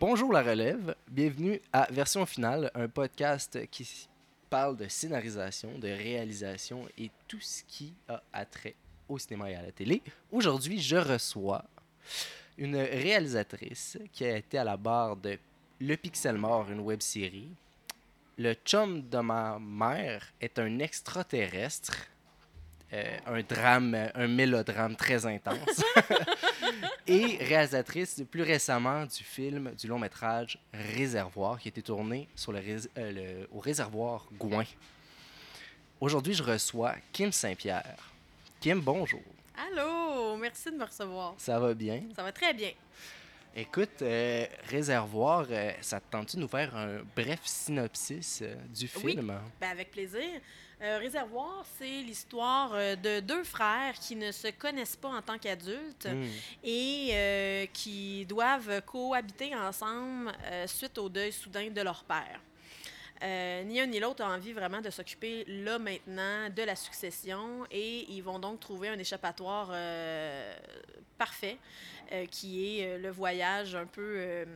Bonjour la relève, bienvenue à Version Finale, un podcast qui parle de scénarisation, de réalisation et tout ce qui a attrait au cinéma et à la télé. Aujourd'hui, je reçois une réalisatrice qui a été à la barre de Le Pixel Mort, une web série. Le chum de ma mère est un extraterrestre. Euh, un drame, un mélodrame très intense. et réalisatrice plus récemment du film, du long métrage Réservoir, qui a été tourné sur le, rés- euh, le- au réservoir Gouin. Aujourd'hui, je reçois Kim Saint-Pierre. Kim, bonjour. Allô, merci de me recevoir. Ça va bien? Ça va très bien. Écoute, euh, Réservoir, euh, ça te tente de nous faire un bref synopsis euh, du Oui. film? Ben, avec plaisir. Euh, Réservoir, c'est l'histoire euh, de deux frères qui ne se connaissent pas en tant qu'adultes Hmm. et euh, qui doivent cohabiter ensemble euh, suite au deuil soudain de leur père. Euh, ni un ni l'autre a envie vraiment de s'occuper là maintenant de la succession et ils vont donc trouver un échappatoire euh, parfait euh, qui est le voyage un peu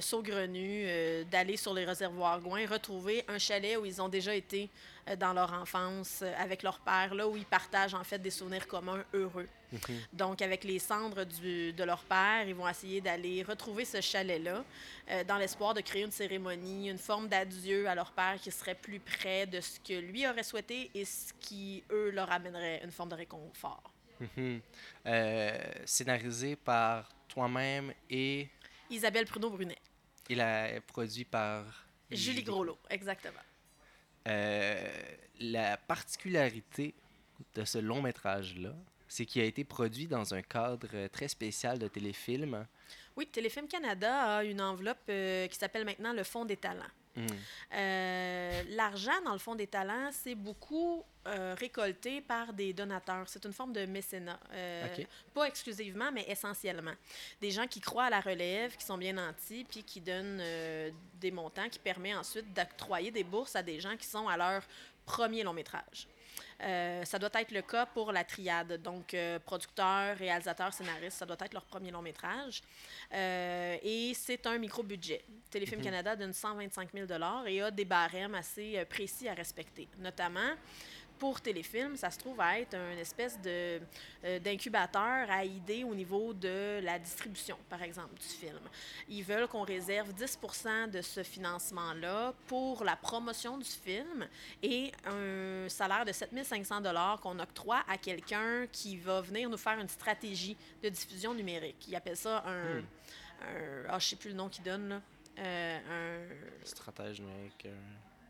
saugrenu d'aller sur les réservoirs Gouin, retrouver un chalet où ils ont déjà été dans leur enfance avec leur père, là où ils partagent en fait des souvenirs communs heureux. Mhm. Donc, avec les cendres du- de leur père, ils vont essayer d'aller retrouver ce chalet-là euh, dans l'espoir de créer une cérémonie, une forme d'adieu à leur père qui serait plus près de ce que lui aurait souhaité et ce qui, eux, leur amènerait une forme de réconfort. Mhm. Euh, scénarisé par toi-même et Isabelle Pruneau-Brunet. il a produit par Julie Groslo, exactement. Euh, la particularité de ce long métrage-là, c'est qu'il a été produit dans un cadre euh, très spécial de téléfilm. Oui, Téléfilm Canada a une enveloppe euh, qui s'appelle maintenant le Fonds des talents. Hmm. Euh, L'argent dans le Fonds des talents, c'est beaucoup euh, récolté par des donateurs. C'est une forme de mécénat. Pas exclusivement, mais essentiellement. Des gens qui croient à la relève, qui sont bien nantis, puis qui donnent des montants qui permettent ensuite d'octroyer des bourses à des gens qui sont à leur premier long métrage. Euh, ça doit être le cas pour la triade, donc euh, producteur, réalisateur, scénariste, ça doit être leur premier long métrage. Euh, et c'est un micro-budget. Téléfilm Mhm. Canada donne 125 000 et a des barèmes assez euh, précis à respecter. Notamment, pour Téléfilm, ça se trouve à être une espèce de, euh, d'incubateur à idées au niveau de la distribution, par exemple, du film. Ils veulent qu'on réserve 10% de ce financement-là pour la promotion du film et un salaire de 7 500 qu'on octroie à quelqu'un qui va venir nous faire une stratégie de diffusion numérique. Ils appellent ça un... Hmm. un ah, je sais plus le nom qu'ils donnent, là. Euh, un, Stratège numérique. euh.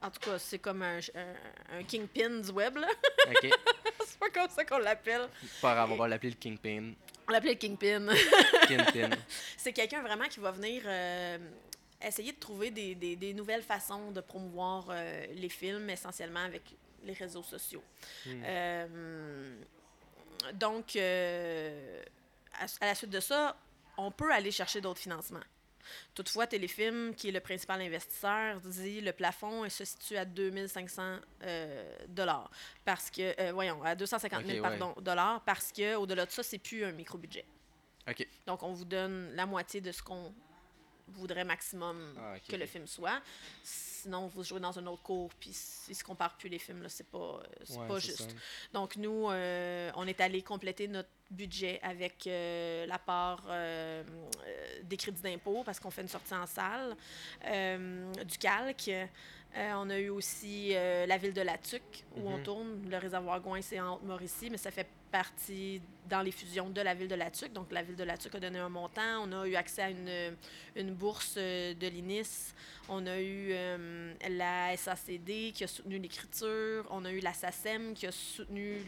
En tout cas, c'est comme un, un, un kingpin du web, là. OK. c'est pas comme ça qu'on l'appelle. Pas grave, on va l'appeler le Kingpin. On l'appelait le kingpin. Kingpin. c'est quelqu'un vraiment qui va venir euh, essayer de trouver des, des- des nouvelles façons de promouvoir euh, les films, essentiellement avec les réseaux sociaux. Hmm. Euh, donc, à, à la suite de ça, on peut aller chercher d'autres financements. Toutefois, Téléfilm, qui est le principal investisseur, dit le plafond se situe à 2500 euh, dollars parce que euh, voyons à 250 000 Ok, ouais. pardon, dollars parce que au-delà de ça, c'est plus un micro budget. Donc, on vous donne la moitié de ce qu'on voudrait maximum Ah, que le film soit. Sinon, vous jouez dans un autre cours, puis s'ils ne se comparent plus les films, là, c'est pas, c'est Ouais, pas juste. ça. Donc, nous, euh, on est allé compléter notre budget avec euh, la part euh, euh, des crédits d'impôt parce qu'on fait une sortie en salle, du calque. Euh, on a eu aussi euh, la ville de La Tuque, où on Mhm. tourne. Le réservoir Gouin, c'est en Haute-Mauricie, mais ça fait partie dans les fusions de la ville de La Tuque. Donc, la ville de La Tuque a donné un montant. On a eu accès à une, une bourse euh, de l'INIS. On a eu euh, la SACD qui a soutenu l'écriture. On a eu la SACEM qui a soutenu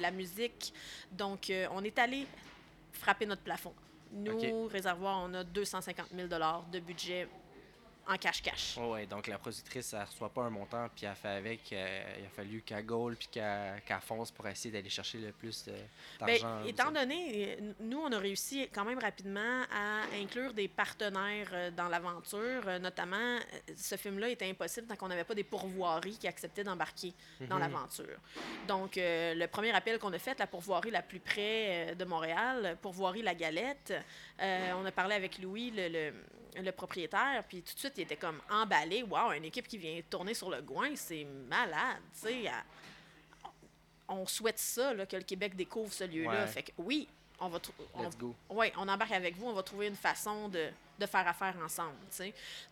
la musique. Donc, on est allé frapper notre plafond. Nous, Ok. réservoir, on a 250 000 de budget en. Ouais, ouais, donc la productrice, elle reçoit pas un montant, puis elle fait avec. euh, il a fallu qu'elle gaule, puis qu'elle qu'elle fonce pour essayer d'aller chercher le plus Ben, d'argent. étant donné, nous, on a réussi quand même rapidement à inclure des partenaires euh, dans l'aventure. Euh, Notamment, ce film-là était impossible tant qu'on n'avait pas des pourvoiries qui acceptaient d'embarquer dans Mhm. l'aventure. Donc, euh, le premier appel qu'on a fait, la pourvoirie la plus près de Montréal, pourvoirie La Galette, euh, on a parlé avec Louis, le, le- le propriétaire, puis tout de suite, il était comme emballé. Waouh, une équipe qui vient tourner sur le Gouin, c'est malade, tu sais. On souhaite ça, là, que le Québec découvre ce lieu-là. Ouais. Fait que oui, on va... on- go. oui, on embarque avec vous, on va trouver une façon de, de faire affaire ensemble.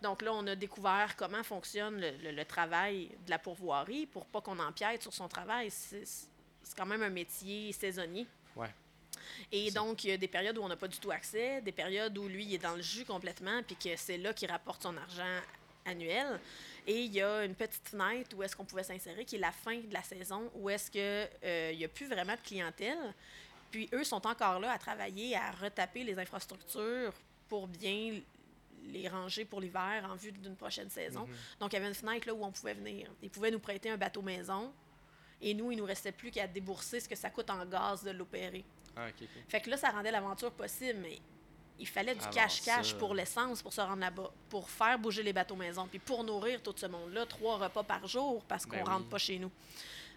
Donc là, on a découvert comment fonctionne le, le- le travail de la pourvoirie pour pas qu'on empiète sur son travail. C'est c'est quand même un métier saisonnier. Ouais. Et donc, il y a des périodes où on n'a pas du tout accès, des périodes où lui il est dans le jus complètement, puis que c'est là qu'il rapporte son argent annuel. Et il y a une petite fenêtre où est-ce qu'on pouvait s'insérer, qui est la fin de la saison, où est-ce que euh, n'y a plus vraiment de clientèle. Puis eux sont encore là à travailler, à retaper les infrastructures pour bien les ranger pour l'hiver en vue d'une prochaine saison. Mhm. Donc, il y avait une fenêtre là où on pouvait venir. Ils pouvaient nous prêter un bateau maison. Et nous, il nous restait plus qu'à débourser ce que ça coûte en gaz de l'opérer. Ah. Fait que là, ça rendait l'aventure possible, mais il fallait du cash-cash ça- pour l'essence pour se rendre là-bas, pour faire bouger les bateaux maison, puis pour nourrir tout ce monde-là, trois repas par jour parce qu'on Ben rentre oui. pas chez nous.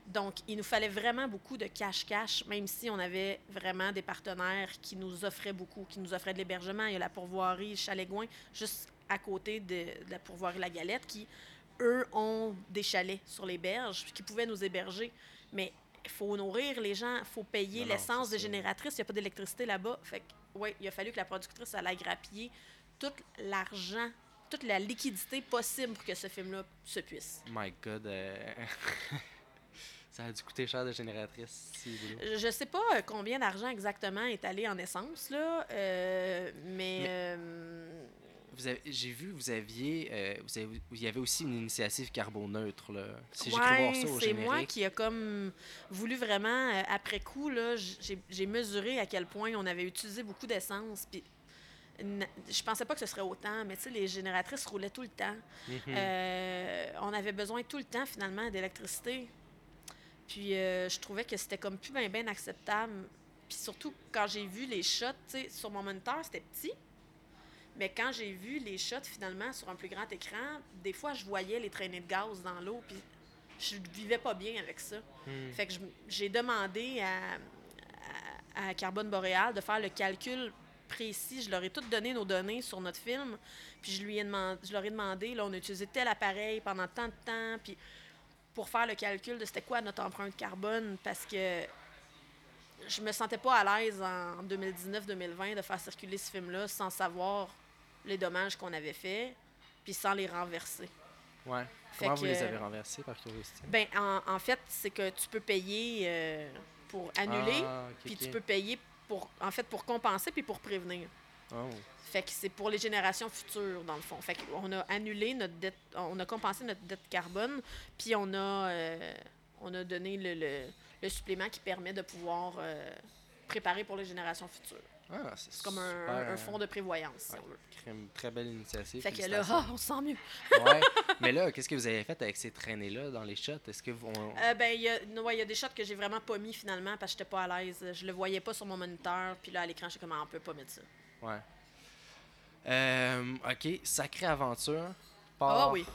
Donc, il nous fallait vraiment beaucoup de cash-cash, même si on avait vraiment des partenaires qui nous offraient beaucoup, qui nous offraient de l'hébergement. Il y a la pourvoirie Chalet-Gouin, juste à côté de, de la pourvoirie La Galette, qui, eux, ont des chalets sur les berges, qui pouvaient nous héberger. Mais il faut nourrir les gens, il faut payer l'essence des génératrices, il n'y a pas d'électricité là-bas. Fait que, ouais, il a fallu que la productrice elle aille grappiller tout l'argent, toute la liquidité possible pour que ce film-là se puisse. My God. euh, ça a dû coûter cher de génératrice. si. Je je sais pas euh, combien d'argent exactement est allé en essence, là, euh, mais, euh, J'ai vu, vous aviez, euh, vous avez, il y avait aussi une initiative carboneutre là. Si j'ai cru voir ça au c'est moi qui a comme voulu vraiment, euh, après coup, là, j'ai j'ai mesuré à quel point on avait utilisé beaucoup d'essence. Puis, je pensais pas que ce serait autant, mais tu sais, les génératrices roulaient tout le temps. Mhm. Euh, on avait besoin tout le temps, finalement, d'électricité. Puis je trouvais que c'était comme plus bien ben acceptable. Puis surtout, quand j'ai vu les shots, tu sais, sur mon moniteur, c'était petit. Mais quand j'ai vu les shots, finalement, sur un plus grand écran, des fois, je voyais les traînées de gaz dans l'eau, puis je vivais pas bien avec ça. Hmm. Fait que j'ai demandé à, à, à Carbone Boréal de faire le calcul précis. Je leur ai toutes donné nos données sur notre film. Puis je, lui ai demandé, je leur ai demandé, là, on a utilisé tel appareil pendant tant de temps. Puis pour faire le calcul de c'était quoi notre empreinte carbone, parce que je me sentais pas à l'aise en 2019-2020 de faire circuler ce film-là sans savoir les dommages qu'on avait faits, puis sans les renverser. Ouais. Fait Comment vous les avez renversés par curiosité? Ben, en, en fait, c'est que tu peux payer euh, pour annuler, Ah, puis tu peux payer pour, en fait, pour compenser puis pour prévenir. Oh. Fait que c'est pour les générations futures, dans le fond. Fait qu'on a annulé notre dette, on a compensé notre dette carbone, puis on a, euh, on a donné le, le- le supplément qui permet de pouvoir euh, préparer pour les générations futures. Ah, c'est comme un, un fonds de prévoyance, si ouais. on veut. Une très belle initiative. Fait que là, ah, on se sent mieux. ouais. Mais là, qu'est-ce que vous avez fait avec ces traînées-là dans les shots? Est-ce que vous. on- Euh, ben, il y a, ouais, il y a des shots que j'ai vraiment pas mis finalement parce que j'étais pas à l'aise. Je le voyais pas sur mon moniteur, puis là, à l'écran, j'étais comme, Ah, on peut pas mettre ça. Ouais. Euh, ok, Sacrée Aventure. Ah oui.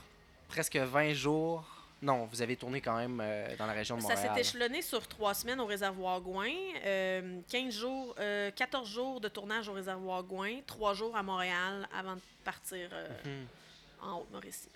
Presque 20 jours. Non, vous avez tourné quand même euh, dans la région de Ça Montréal. s'est échelonné sur trois semaines au réservoir Gouin, euh, 15 jours, euh, 14 jours de tournage au réservoir Gouin, 3 jours à Montréal avant de partir euh, Mhm. en Haute-Mauricie.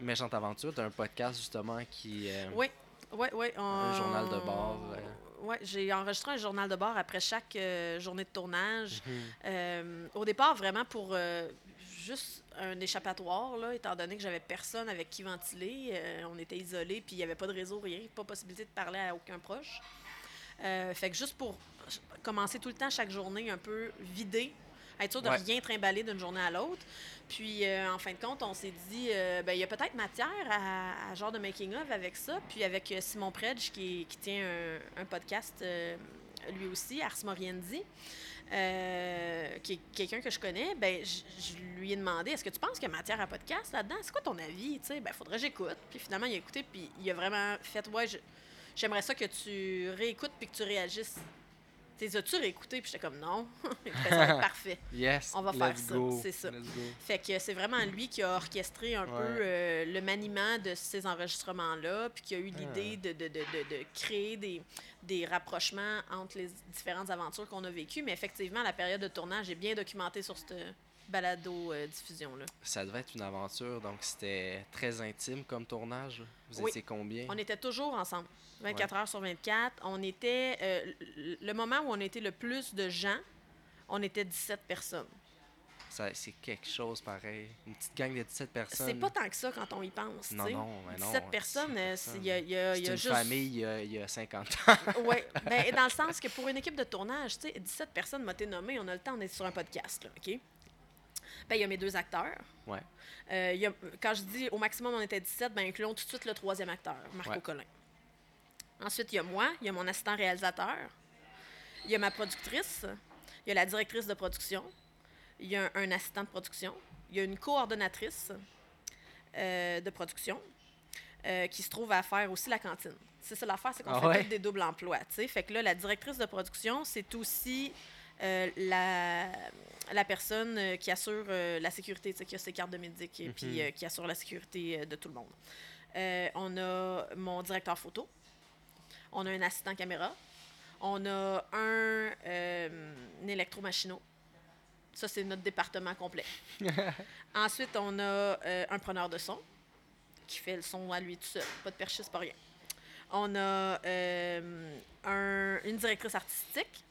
Méchante Aventure, t'as un podcast justement qui. euh, Oui, oui, oui. Un journal de bord, euh. Oui, j'ai enregistré un journal de bord après chaque euh, journée de tournage. mhm. Euh, au départ, vraiment pour euh, juste un échappatoire, là, étant donné que j'avais personne avec qui ventiler. Euh, on était isolés, puis il n'y avait pas de réseau, rien, pas possibilité de parler à aucun proche. Euh, fait que juste pour commencer tout le temps, chaque journée, un peu vidé, être sûr de Ouais. rien trimballer d'une journée à l'autre. Puis, euh, en fin de compte, on s'est dit, ben, il y a peut-être matière à, à genre de making-of avec ça. Puis, avec Simon Predge, qui, qui tient un, un podcast, lui aussi, Ars Moriendi, euh, qui est quelqu'un que je connais, ben, je lui ai demandé, est-ce que tu penses qu'il y a matière à podcast là-dedans? C'est quoi ton avis? Sais, ben, faudrait que j'écoute. Puis, finalement, il a écouté, puis il a vraiment fait, ouais, j'aimerais ça que tu réécoutes puis que tu réagisses. T'es as-tu réécouté? Puis j'étais comme non. Il fait, ça va être parfait. Yes. On va faire ça, c'est ça. Fait que c'est vraiment lui qui a orchestré un Ouais. peu euh, le maniement de ces enregistrements-là, puis qui a eu Ah. l'idée de, de, de, de, de créer des, des rapprochements entre les différentes aventures qu'on a vécues. Mais effectivement, la période de tournage est bien documentée sur cette balado-diffusion-là. Ça devait être une aventure, donc c'était très intime comme tournage. Vous Oui. étiez combien? On était toujours ensemble, 24 heures sur 24. On était, euh, le- moment où on était le plus de gens, on était 17 personnes. C'est quelque chose pareil. Une petite gang de 17 personnes. C'est pas tant que ça quand on y pense. Non, non, mais non, 17 17 personnes, euh, c'est- personnes. il y a, il y a- il C'est y a une juste. famille il y, a, il y a 50 ans. Oui, ben, dans le sens que pour une équipe de tournage, tu sais, 17 personnes m'a été nommé, on a le temps, on est sur un podcast, là, OK? Ben, il y a mes deux acteurs. Ouais. Euh, il y a- quand je dis au maximum on était 17, ben incluons tout de suite le troisième acteur, Marco Ouais. Collin. Ensuite, il y a moi, il y a mon assistant réalisateur, il y a ma productrice, il y a la directrice de production, il y a un, un assistant de production, il y a une coordonnatrice euh, de production euh, qui se trouve à faire aussi la cantine. C'est ça l'affaire, c'est qu'on Ah fait ouais? des doubles emplois. tu sais. Fait que là, la directrice de production, c'est aussi euh, la, la personne euh, qui assure euh, la sécurité, qui a ses cartes de médic et puis Mhm. euh, qui assure la sécurité de tout le monde. On a mon directeur photo, on a un assistant caméra, on a un, un électromachino. Ça, c'est notre département complet. Ensuite, on a un preneur de son qui fait le son à lui tout seul. Pas de perchiste, pas rien. On a un- une directrice artistique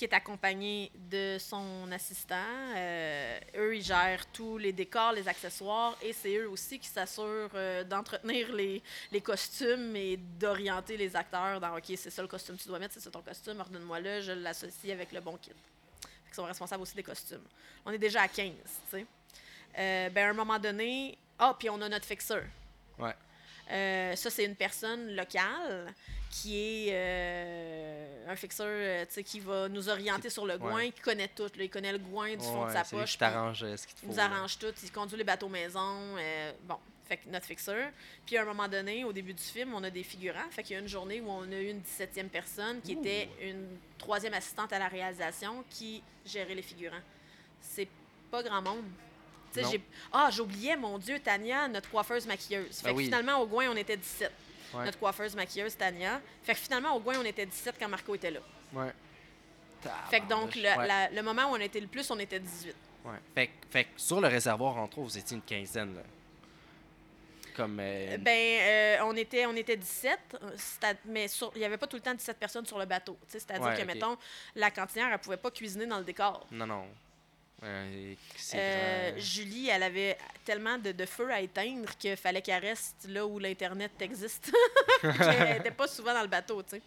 qui est accompagnée de son assistant. Euh, eux, ils gèrent tous les décors, les accessoires, et c'est eux aussi qui s'assurent euh, d'entretenir les, les costumes et d'orienter les acteurs dans OK, c'est ça le costume que tu dois mettre, c'est ça ton costume, ordonne-moi-le, je l'associe avec le bon kit. Qu'ils sont responsables aussi des costumes. On est déjà à 15, tu sais. Euh, ben, à un moment donné, ah, puis on a notre fixeur. Euh, ça, c'est une personne locale qui est euh, un fixeur euh, qui va nous orienter sur le goin, Ouais. qui connaît tout. là. il connaît le goin du fond de sa lui poche. ce qu'il Il nous arrange tout. Il conduit les bateaux maison. bon, fait que notre fixeur. Puis à un moment donné, au début du film, on a des figurants. Fait qu'il y a une journée où on a eu une 17e personne qui était une troisième assistante à la réalisation qui gérait les figurants. C'est pas grand monde. J'ai- Ah, j'oubliais, mon Dieu, Tania, notre coiffeuse maquilleuse. Fait Ben que oui. finalement, au Gouin, on était 17. Ouais. Notre coiffeuse maquilleuse, Tania. Fait que finalement, au Gouin, on était 17 quand Marco était là. Ouais. Fait que donc, le, Tabarnouche. Ouais. la- le moment où on était le plus, on était 18. Ouais. Fait, que- fait que sur le réservoir, entre autres, vous étiez une quinzaine. Là. Comme. euh, Ben, euh, on, était, on était 17, euh, mais il n'y avait pas tout le temps 17 personnes sur le bateau. C'est-à-dire Ouais, que, mettons, la cantinière, elle pouvait pas cuisiner dans le décor. Non, non. Euh, Euh. Julie, elle avait tellement de, de feu à éteindre qu'il fallait qu'elle reste là où l'Internet existe. qu'elle n'était pas souvent dans le bateau, tu sais.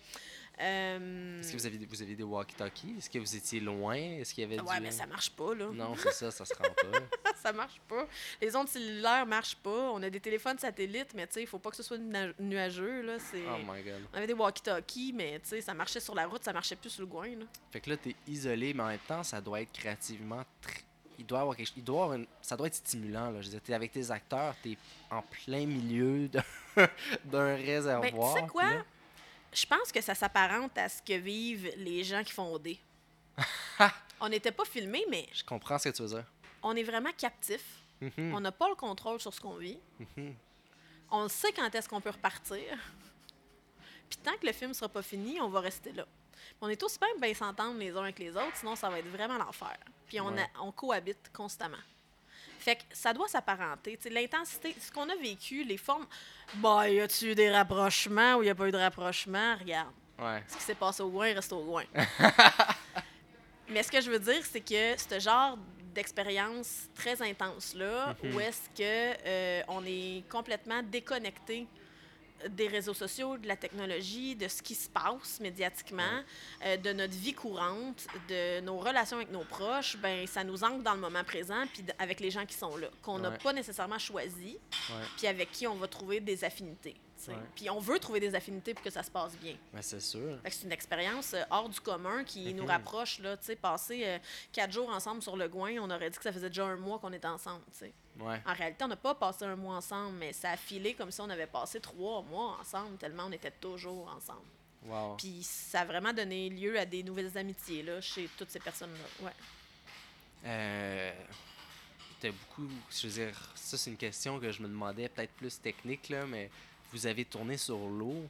Euh, Est-ce que vous aviez, vous aviez des walkie-talkies? Est-ce que vous étiez loin? Est-ce qu'il y avait Ouais, du... mais ça marche pas, là. Non, c'est ça, ça se rend pas. ça marche pas. Les ondes cellulaires marchent pas. On a des téléphones satellites, mais tu sais, il faut pas que ce soit nua- nuageux, là. Oh my god. On avait des walkie-talkies, mais tu sais, ça marchait sur la route, ça marchait plus sur le coin, là. Fait que là, t'es isolé, mais en même temps, ça doit être créativement très... Il doit avoir quelque chose... Il doit avoir une... Ça doit être stimulant, là. Je veux dire, t'es avec tes acteurs, t'es en plein milieu d'un réservoir. Ben, tu sais quoi? là- Je pense que ça s'apparente à ce que vivent les gens qui font OD. on n'était pas filmés, mais Je comprends ce que tu veux dire. on est vraiment captifs. Mhm, On n'a pas le contrôle sur ce qu'on vit. mhm. On sait quand est-ce qu'on peut repartir. Puis tant que le film sera pas fini, on va rester là. On est tous bien bien s'entendre les uns avec les autres, sinon ça va être vraiment l'enfer. Puis on, Ouais. a- on cohabite constamment. Fait que ça doit s'apparenter. L'intensité, ce qu'on a vécu, les formes. Bah, y a-tu eu des rapprochements ou y a pas eu de rapprochement? Regarde. Ouais. Ce qui s'est passé au coin reste au coin. Mais ce que je veux dire, c'est que ce genre d'expérience très intense-là, Mhm. où est-ce que euh, on est complètement déconnecté des réseaux sociaux, de la technologie, de ce qui se passe médiatiquement, euh, de notre vie courante, de nos relations avec nos proches, ben ça nous ancre dans le moment présent, puis avec les gens qui sont là, qu'on n'a Ouais. pas nécessairement choisi, puis avec qui on va trouver des affinités. Puis on veut trouver des affinités pour que ça se passe bien. Ben, c'est sûr. C'est une expérience euh, hors du commun qui nous Mhm. rapproche. Là, passer euh, quatre jours ensemble sur le Gouin, on aurait dit que ça faisait déjà un mois qu'on était ensemble. Ouais. En réalité, on n'a pas passé un mois ensemble, mais ça a filé comme si on avait passé trois mois ensemble, tellement on était toujours ensemble. Wow. Puis ça a vraiment donné lieu à des nouvelles amitiés là, chez toutes ces personnes-là. Ouais. Euh, T'as beaucoup. Je veux dire, ça, c'est une question que je me demandais, peut-être plus technique, là, mais vous avez tourné sur l'eau.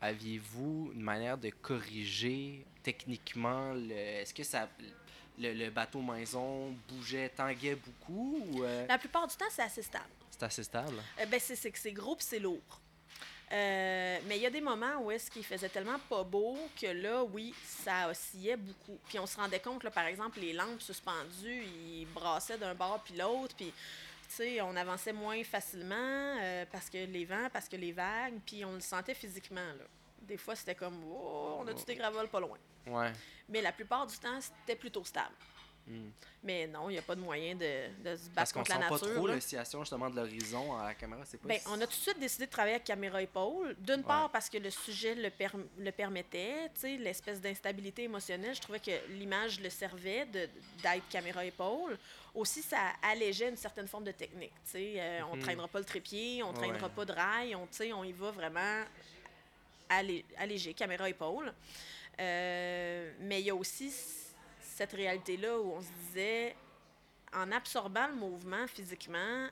aviez-vous une manière de corriger techniquement le. Est-ce que ça. Le, le bateau maison bougeait, tanguait beaucoup ou euh, La plupart du temps, c'est assez stable. c'est assez stable? Euh, ben, c'est que c'est gros puis c'est lourd. Euh, mais il y a des moments où est-ce qu'il faisait tellement pas beau que là, oui, ça oscillait beaucoup. Puis on se rendait compte, là, par exemple, les lampes suspendues, ils brassaient d'un bord puis l'autre, puis tu sais, on avançait moins facilement euh, parce que les vents, parce que les vagues, puis on le sentait physiquement, là. Des fois, c'était comme, oh, on a-tu des gravoles pas loin? Ouais. Mais la plupart du temps, c'était plutôt stable. Hmm. Mais non, il n'y a pas de moyen de, de se Parce battre qu'on contre sent la pas nature. trop là. l'oscillation justement de l'horizon à la caméra, c'est pas. Ben, si- on a tout de suite décidé de travailler avec caméra épaule. D'une part parce que le sujet le, per- le permettait, tu sais, l'espèce d'instabilité émotionnelle. Je trouvais que l'image le servait d'être caméra épaule. Aussi, ça allégeait une certaine forme de technique. Tu sais, Euh, on Mhm. traînera pas le trépied, on Ouais, traînera ouais. pas de rail, on, on y va vraiment allé- allégé, caméra épaule. Euh, mais il y a aussi cette réalité-là où on se disait, en absorbant le mouvement physiquement,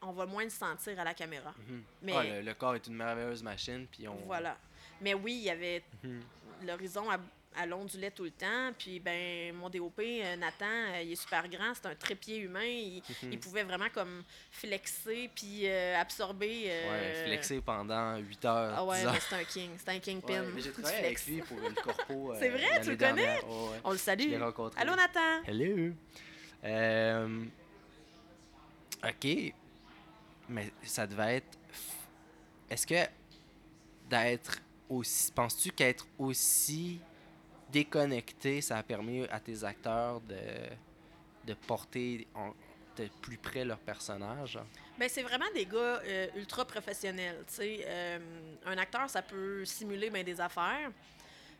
on va moins le sentir à la caméra. Mhm. Mais Ah, le, le corps est une merveilleuse machine, puis on. voilà. Mais oui, il y avait Mhm. l'horizon à, à l'ondulait tout le temps. Puis, ben, mon DOP, euh, Nathan, euh, il est super grand. C'est un trépied humain. Il, il pouvait vraiment comme flexer puis euh, absorber. euh, Ouais, flexer pendant 8 heures. Ah ouais, 10 mais heures. c'est un king. C'est un kingpin. Ouais, mais j'ai travaillé avec lui pour une corpo. C'est vrai, tu le connais? Ouais. On le Je salue. l'ai rencontré. Allô, Nathan? Hello. Euh, ok. Mais ça devait être. Est-ce que d'être aussi. Penses-tu qu'être aussi déconnecté, ça a permis à tes acteurs de, de porter en- de plus près leur personnage? Ben, c'est vraiment des gars euh, ultra professionnels. tu sais. Euh, un acteur, ça peut simuler ben, des affaires,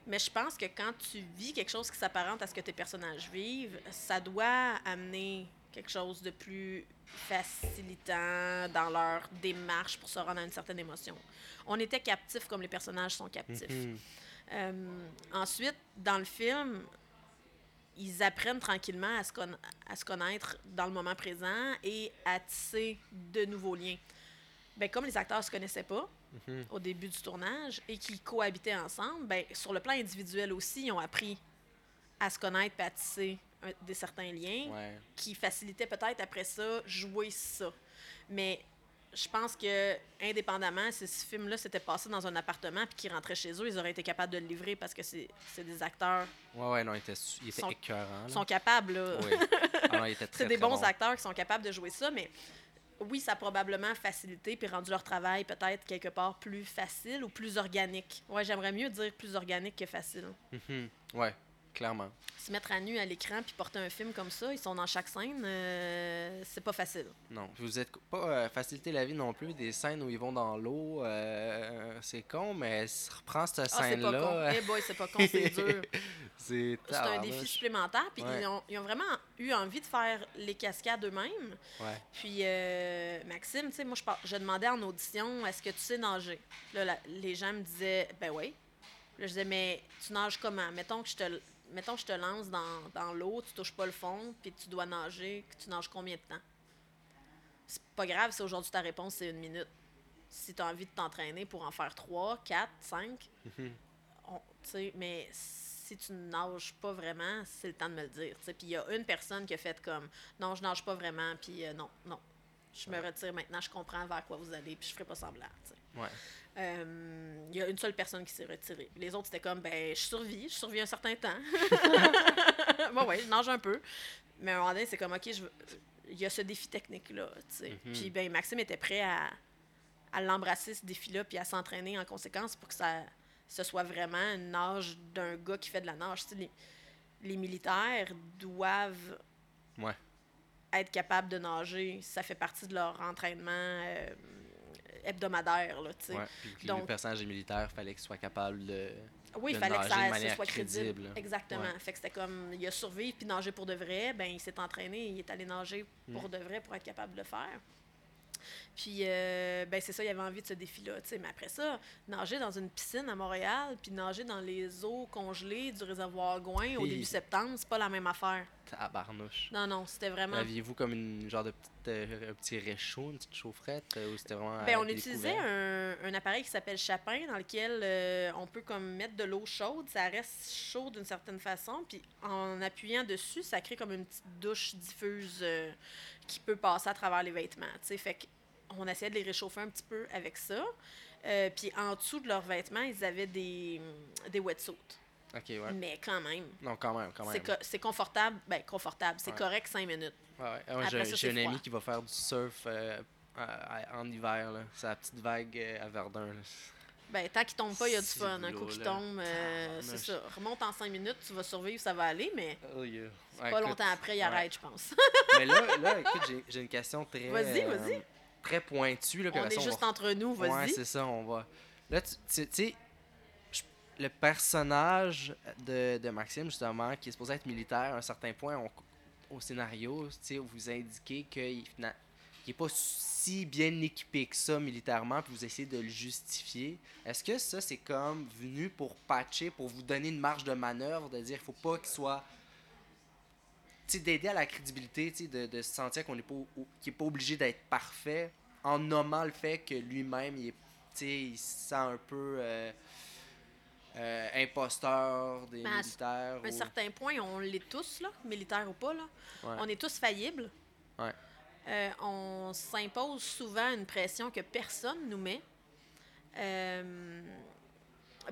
mais je pense que quand tu vis quelque chose qui s'apparente à ce que tes personnages vivent, ça doit amener quelque chose de plus facilitant dans leur démarche pour se rendre à une certaine émotion. On était captifs comme les personnages sont captifs. Mhm. Ensuite, dans le film, ils apprennent tranquillement à se, conna- à se connaître dans le moment présent et à tisser de nouveaux liens. Ben, comme les acteurs ne se connaissaient pas Mhm. au début du tournage et qu'ils cohabitaient ensemble, ben, sur le plan individuel aussi, ils ont appris à se connaître et à tisser un- des certains liens Ouais. qui facilitaient peut-être après ça jouer ça. Mais je pense que indépendamment, si ce film-là s'était passé dans un appartement puis qu'ils rentraient chez eux, ils auraient été capables de le livrer parce que c'est des acteurs Ouais, ouais, non, il était, su- il était Sont- écœurant. là. qui sont capables. là. Oui. Ah c'est des bons bon. acteurs qui sont capables de jouer ça, mais oui, ça a probablement facilité puis rendu leur travail peut-être quelque part plus facile ou plus organique. Ouais, j'aimerais mieux dire plus organique que facile. Mhm. Ouais, clairement. Se mettre à nu à l'écran puis porter un film comme ça, ils sont dans chaque scène, euh, c'est pas facile. Non, vous êtes pas euh, facilité la vie non plus. Des scènes où ils vont dans l'eau, euh, c'est con, mais si on reprend cette Ah, c'est pas scène-là, con. Eh boy, c'est pas con, c'est dur. c'est un défi supplémentaire. Puis Ouais. ils, ont, ils ont vraiment eu envie de faire les cascades eux-mêmes. Ouais. Puis euh, Maxime, tu sais, moi, je, par- je demandais en audition, est-ce que tu sais nager? Là, la- les gens me disaient, ben oui. Là, je disais, mais tu nages comment? Mettons que je te, mettons je te lance dans, dans l'eau, tu touches pas le fond, puis tu dois nager, que tu nages combien de temps? C'est pas grave si aujourd'hui ta réponse c'est une minute. Si tu as envie de t'entraîner pour en faire trois, quatre, cinq, Mhm. on- tu sais, mais si tu ne nages pas vraiment, c'est le temps de me le dire. Puis il y a une personne qui a fait comme non, je nage pas vraiment, puis euh, non, non. Je me retire maintenant, je comprends vers quoi vous allez, puis je ferai pas semblant. tu sais. Ouais. Euh, Il y a une seule personne qui s'est retirée. Les autres, c'était comme ben, je survis, je survis un certain temps. bon, ouais, je nage un peu. Mais à un moment donné, c'est comme ok, il y a ce défi technique-là. tu sais. Mhm. Puis ben, Maxime était prêt à, à l'embrasser, ce défi-là, puis à s'entraîner en conséquence pour que ça ce soit vraiment une nage d'un gars qui fait de la nage. Tu sais, les, les militaires doivent Ouais. être capables de nager. Ça fait partie de leur entraînement euh, hebdomadaire. Là. Ouais. Puis Donc- le personnage militaire, fallait qu'il soit capable de. Oui, il fallait que ça, soit crédible. crédible. Exactement. Ouais. Fait que c'était comme, il a survécu puis nager pour de vrai. Ben, il s'est entraîné, il est allé nager pour Mm. de vrai pour être capable de le faire. Puis, euh, ben, c'est ça, il avait envie de ce défi-là. Mais après ça, nager dans une piscine à Montréal, puis nager dans les eaux congelées du réservoir Gouin au début septembre, c'est pas la même affaire. Tabarnouche. Non, non, c'était vraiment. Aviez-vous comme une genre de petite, euh, un petit réchaud, une petite chaufferette, euh, ou c'était vraiment. Ben, on utilisait un, un appareil qui s'appelle Chapin, dans lequel euh, on peut comme mettre de l'eau chaude, ça reste chaud d'une certaine façon, puis en appuyant dessus, ça crée comme une petite douche diffuse qui peut passer à travers les vêtements. tu sais. Fait que on essayait de les réchauffer un petit peu avec ça. Puis en dessous de leurs vêtements, ils avaient des, des wetsuits. Ouais. Mais quand même, Non, quand même, quand c'est même. co- c'est confortable. Ben, confortable. C'est Ouais. correct cinq minutes. Ouais, ouais. Ah, j'ai un ami qui va faire du surf euh, en hiver, là. C'est la petite vague euh, à Verdun, là. Ben, tant qu'il tombe pas, il y a du fun. Un coup qu'il là. tombe, euh, c'est ça. Remonte en cinq minutes, tu vas survivre, ça va aller, mais Oh, yeah. Ouais, pas écoute, longtemps après, il ouais. arrête, je pense. Mais là, là écoute, j'ai- une question très. Vas-y, euh, vas-y. Très pointue, là. On est juste va- entre nous, vas-y. Ouais, c'est ça, on va. Là, tu sais, le personnage de, de Maxime, justement, qui est supposé être militaire, à un certain point, au scénario, vous indiquez qu'il n'est pas si bien équipé que ça militairement, puis vous essayez de le justifier. Est-ce que ça, c'est comme venu pour patcher, pour vous donner une marge de manœuvre, de dire qu'il faut pas qu'il soit d'aider à la crédibilité, de, de se sentir qu'on n'est pas, qu'il est pas obligé d'être parfait, en nommant le fait que lui-même, il, il se sent un peu euh, euh, imposteur des Ben, militaires. À un ou- certain point, on l'est tous, là, militaires ou pas. Là. Ouais. On est tous faillibles. Ouais. Euh, on s'impose souvent une pression que personne nous met. Euh,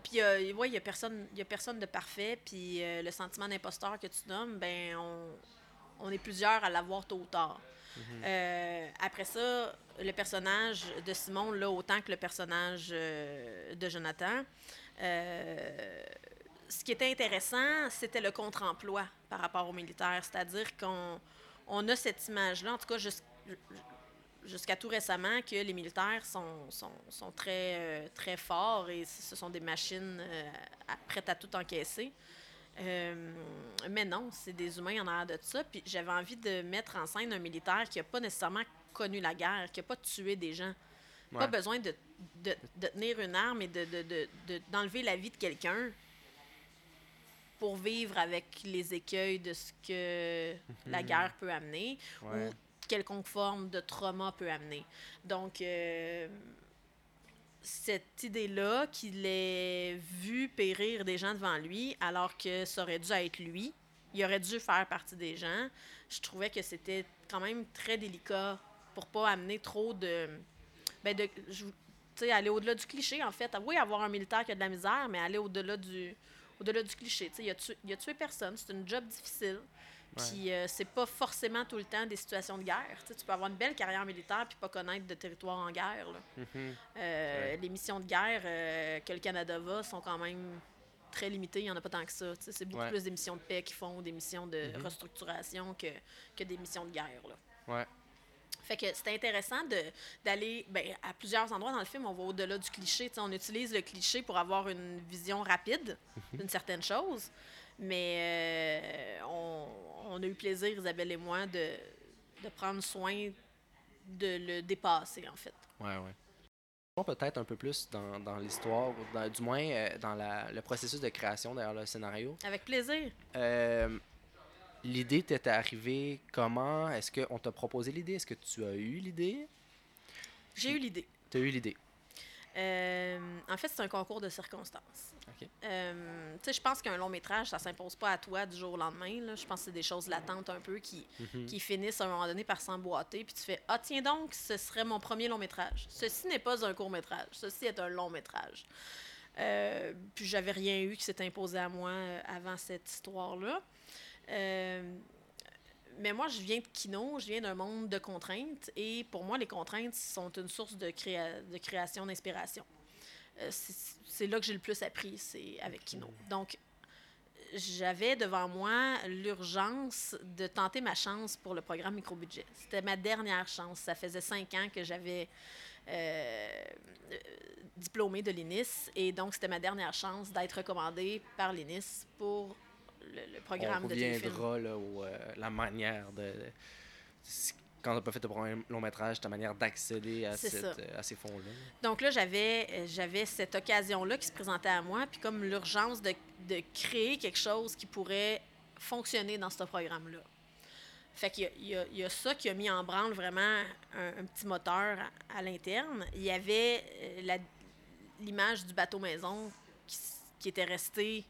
puis, euh, ouais, il n'y a, personne- y a personne de parfait. Puis, le sentiment d'imposteur que tu nommes, ben, on, on est plusieurs à l'avoir tôt ou tard. Euh, après ça, le personnage de Simon, là, autant que le personnage de Jonathan, ce qui était intéressant, c'était le contre-emploi par rapport aux militaires. C'est-à-dire qu'on on a cette image-là, en tout cas jus- jusqu'à tout récemment, que les militaires sont, euh, très forts et ce sont des machines euh, prêtes à tout encaisser. Euh, mais non, c'est des humains en arrière de ça. Puis j'avais envie de mettre en scène un militaire qui n'a pas nécessairement connu la guerre, qui n'a pas tué des gens. Pas Ouais. besoin de, de, de tenir une arme et de, de, de- de- d'enlever la vie de quelqu'un pour vivre avec les écueils de ce que la guerre peut amener Ouais. ou quelconque forme de trauma peut amener. Donc, euh, cette idée-là qu'il ait vu périr des gens devant lui alors que ça aurait dû être lui, il aurait dû faire partie des gens, je trouvais que c'était quand même très délicat pour pas amener trop de... Ben de je- aller au-delà du cliché, en fait. Oui, avoir un militaire qui a de la misère, mais aller au-delà du, au-delà du cliché. Il a tué, il a tué personne. C'est une job difficile. Puis euh, c'est pas forcément tout le temps des situations de guerre. Tu sais, tu peux avoir une belle carrière militaire puis pas connaître de territoire en guerre. là. Mhm. Euh, Ouais. Les missions de guerre euh, que le Canada va sont quand même très limitées. Il n'y en a pas tant que ça. C'est beaucoup Ouais. plus des missions de paix qu'ils font, des missions de Mhm. restructuration que, que des missions de guerre. Là. Ouais. Fait que c'était intéressant d'aller ben, à plusieurs endroits dans le film. On va au-delà du cliché. Tu sais, on utilise le cliché pour avoir une vision rapide d'une certaine chose. Mais euh, on, on a eu plaisir, Isabelle et moi, de, de prendre soin de le dépasser, en fait. Ouais, ouais. On peut-être un peu plus dans, dans l'histoire, du moins euh, dans la- le processus de création derrière le scénario. Avec plaisir. Euh, l'idée t'était arrivée comment? Est-ce qu'on t'a proposé l'idée? Est-ce que tu as eu l'idée? J'ai eu l'idée. Tu as eu l'idée. Euh, en fait, c'est un concours de circonstances. Euh, tu sais, je pense qu'un long métrage, ça s'impose pas à toi du jour au lendemain. Je pense que c'est des choses latentes un peu qui, Mhm. qui finissent à un moment donné par s'emboîter. Puis tu fais Ah, tiens donc, ce serait mon premier long métrage. Ceci n'est pas un court métrage. Ceci est un long métrage. Euh, puis j'avais rien eu qui s'est imposé à moi avant cette histoire-là. Euh, mais moi, je viens de Kino, je viens d'un monde de contraintes. Et pour moi, les contraintes sont une source de, créa- de création, d'inspiration. Euh, c'est là que j'ai le plus appris, c'est avec Kino. Donc, j'avais devant moi l'urgence de tenter ma chance pour le programme micro-budget. C'était ma dernière chance. Ça faisait cinq ans que j'avais euh, diplômé de l'INIS et donc c'était ma dernière chance d'être recommandée par l'INIS pour le, le programme On de téléfilm. reviendra là, au, euh, la manière de. de- quand on n'a pas fait de premier long métrage, ta manière d'accéder à, cette, euh, à ces fonds-là. Donc là, j'avais, euh, j'avais cette occasion-là qui se présentait à moi, puis comme l'urgence de, de créer quelque chose qui pourrait fonctionner dans ce programme-là. Fait qu'il y y, y a ça qui a mis en branle vraiment un, un petit moteur à, à l'interne. Il y avait euh, l'image du bateau maison qui, qui était restée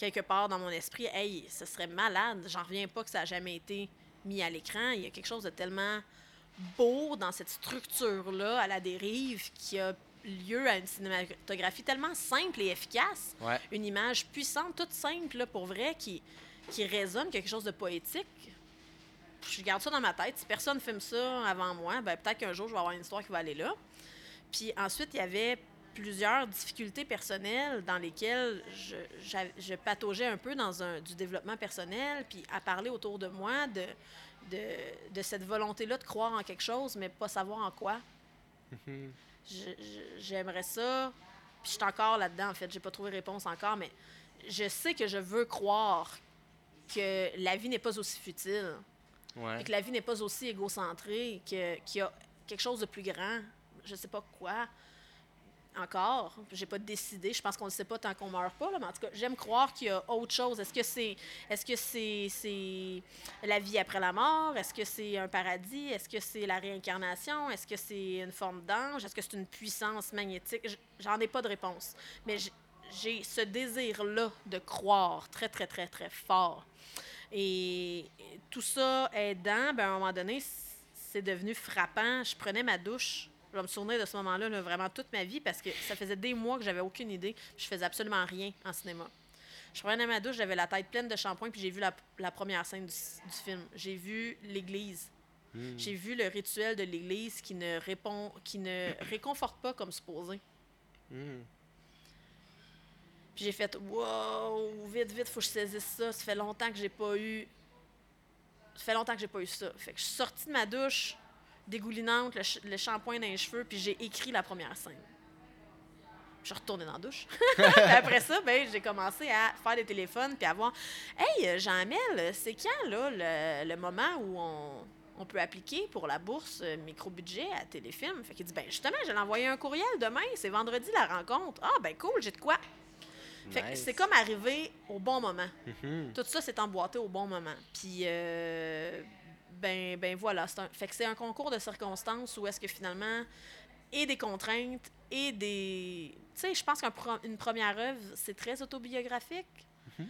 quelque part dans mon esprit. Hey, ce serait malade. J'en reviens pas que ça a jamais été mis à l'écran. Il y a quelque chose de tellement beau dans cette structure-là à la dérive qui a lieu à une cinématographie tellement simple et efficace Ouais. une image puissante, toute simple, là, pour vrai, qui, qui résonne quelque chose de poétique. Je garde ça dans ma tête. Si personne filme ça avant moi, ben, peut-être qu'un jour, je vais avoir une histoire qui va aller là. Puis ensuite, il y avait plusieurs difficultés personnelles dans lesquelles je, pataugeais un peu dans un, du développement personnel, puis à parler autour de moi de, de, de cette volonté-là de croire en quelque chose, mais pas savoir en quoi. Mhm. Je- J'aimerais ça. Puis je suis encore là-dedans, en fait. J'ai pas trouvé réponse encore, mais je sais que je veux croire que la vie n'est pas aussi futile, Ouais. que la vie n'est pas aussi égocentrée, qu'il y a quelque chose de plus grand. Je sais pas quoi. Encore, j'ai pas décidé. Je pense qu'on ne sait pas tant qu'on meurt pas, mais en tout cas, j'aime croire qu'il y a autre chose. Est-ce que c'est est-ce que c'est c'est la vie après la mort? Est-ce que c'est un paradis? Est-ce que c'est la réincarnation? Est-ce que c'est une forme d'ange? Est-ce que c'est une puissance magnétique? J'en ai pas de réponse. Mais j'ai ce désir-là de croire très, très, très, très fort. Et tout ça aidant, ben, à un moment donné, c'est devenu frappant. Je prenais ma douche. Je vais me souvenir de ce moment-là là, vraiment toute ma vie parce que ça faisait des mois que j'avais aucune idée. Je faisais absolument rien en cinéma. Je prenais ma douche, j'avais la tête pleine de shampoing, puis j'ai vu la, la première scène du, du film. J'ai vu l'église. Mhm. J'ai vu le rituel de l'église qui ne répond, qui ne réconforte pas comme supposé. Mhm. Puis j'ai fait wow, vite, vite, faut que je saisisse ça. Ça fait longtemps que j'ai pas eu. Ça fait longtemps que j'ai pas eu ça. Fait que je suis sortie de ma douche, dégoulinante, le, shampoing dans les cheveux, puis j'ai écrit la première scène. Je suis retournée dans la douche. Après ça, ben, j'ai commencé à faire des téléphones puis à voir Hey, Jean-Amel, c'est quand là, le, le moment où on, on peut appliquer pour la bourse euh, micro-budget à Téléfilm? Fait qu'il dit Ben justement, je vais l'envoyer un courriel demain, c'est vendredi la rencontre. Ah, ben cool, j'ai de quoi. Fait que c'est comme arrivé au bon moment. Mhm. Tout ça s'est emboîté au bon moment. Puis, euh, ben, ben voilà. c'est Un, fait que c'est un concours de circonstances où est-ce que finalement, et des contraintes, et des. Tu sais, je pense qu'une première œuvre, c'est très autobiographique. Mhm.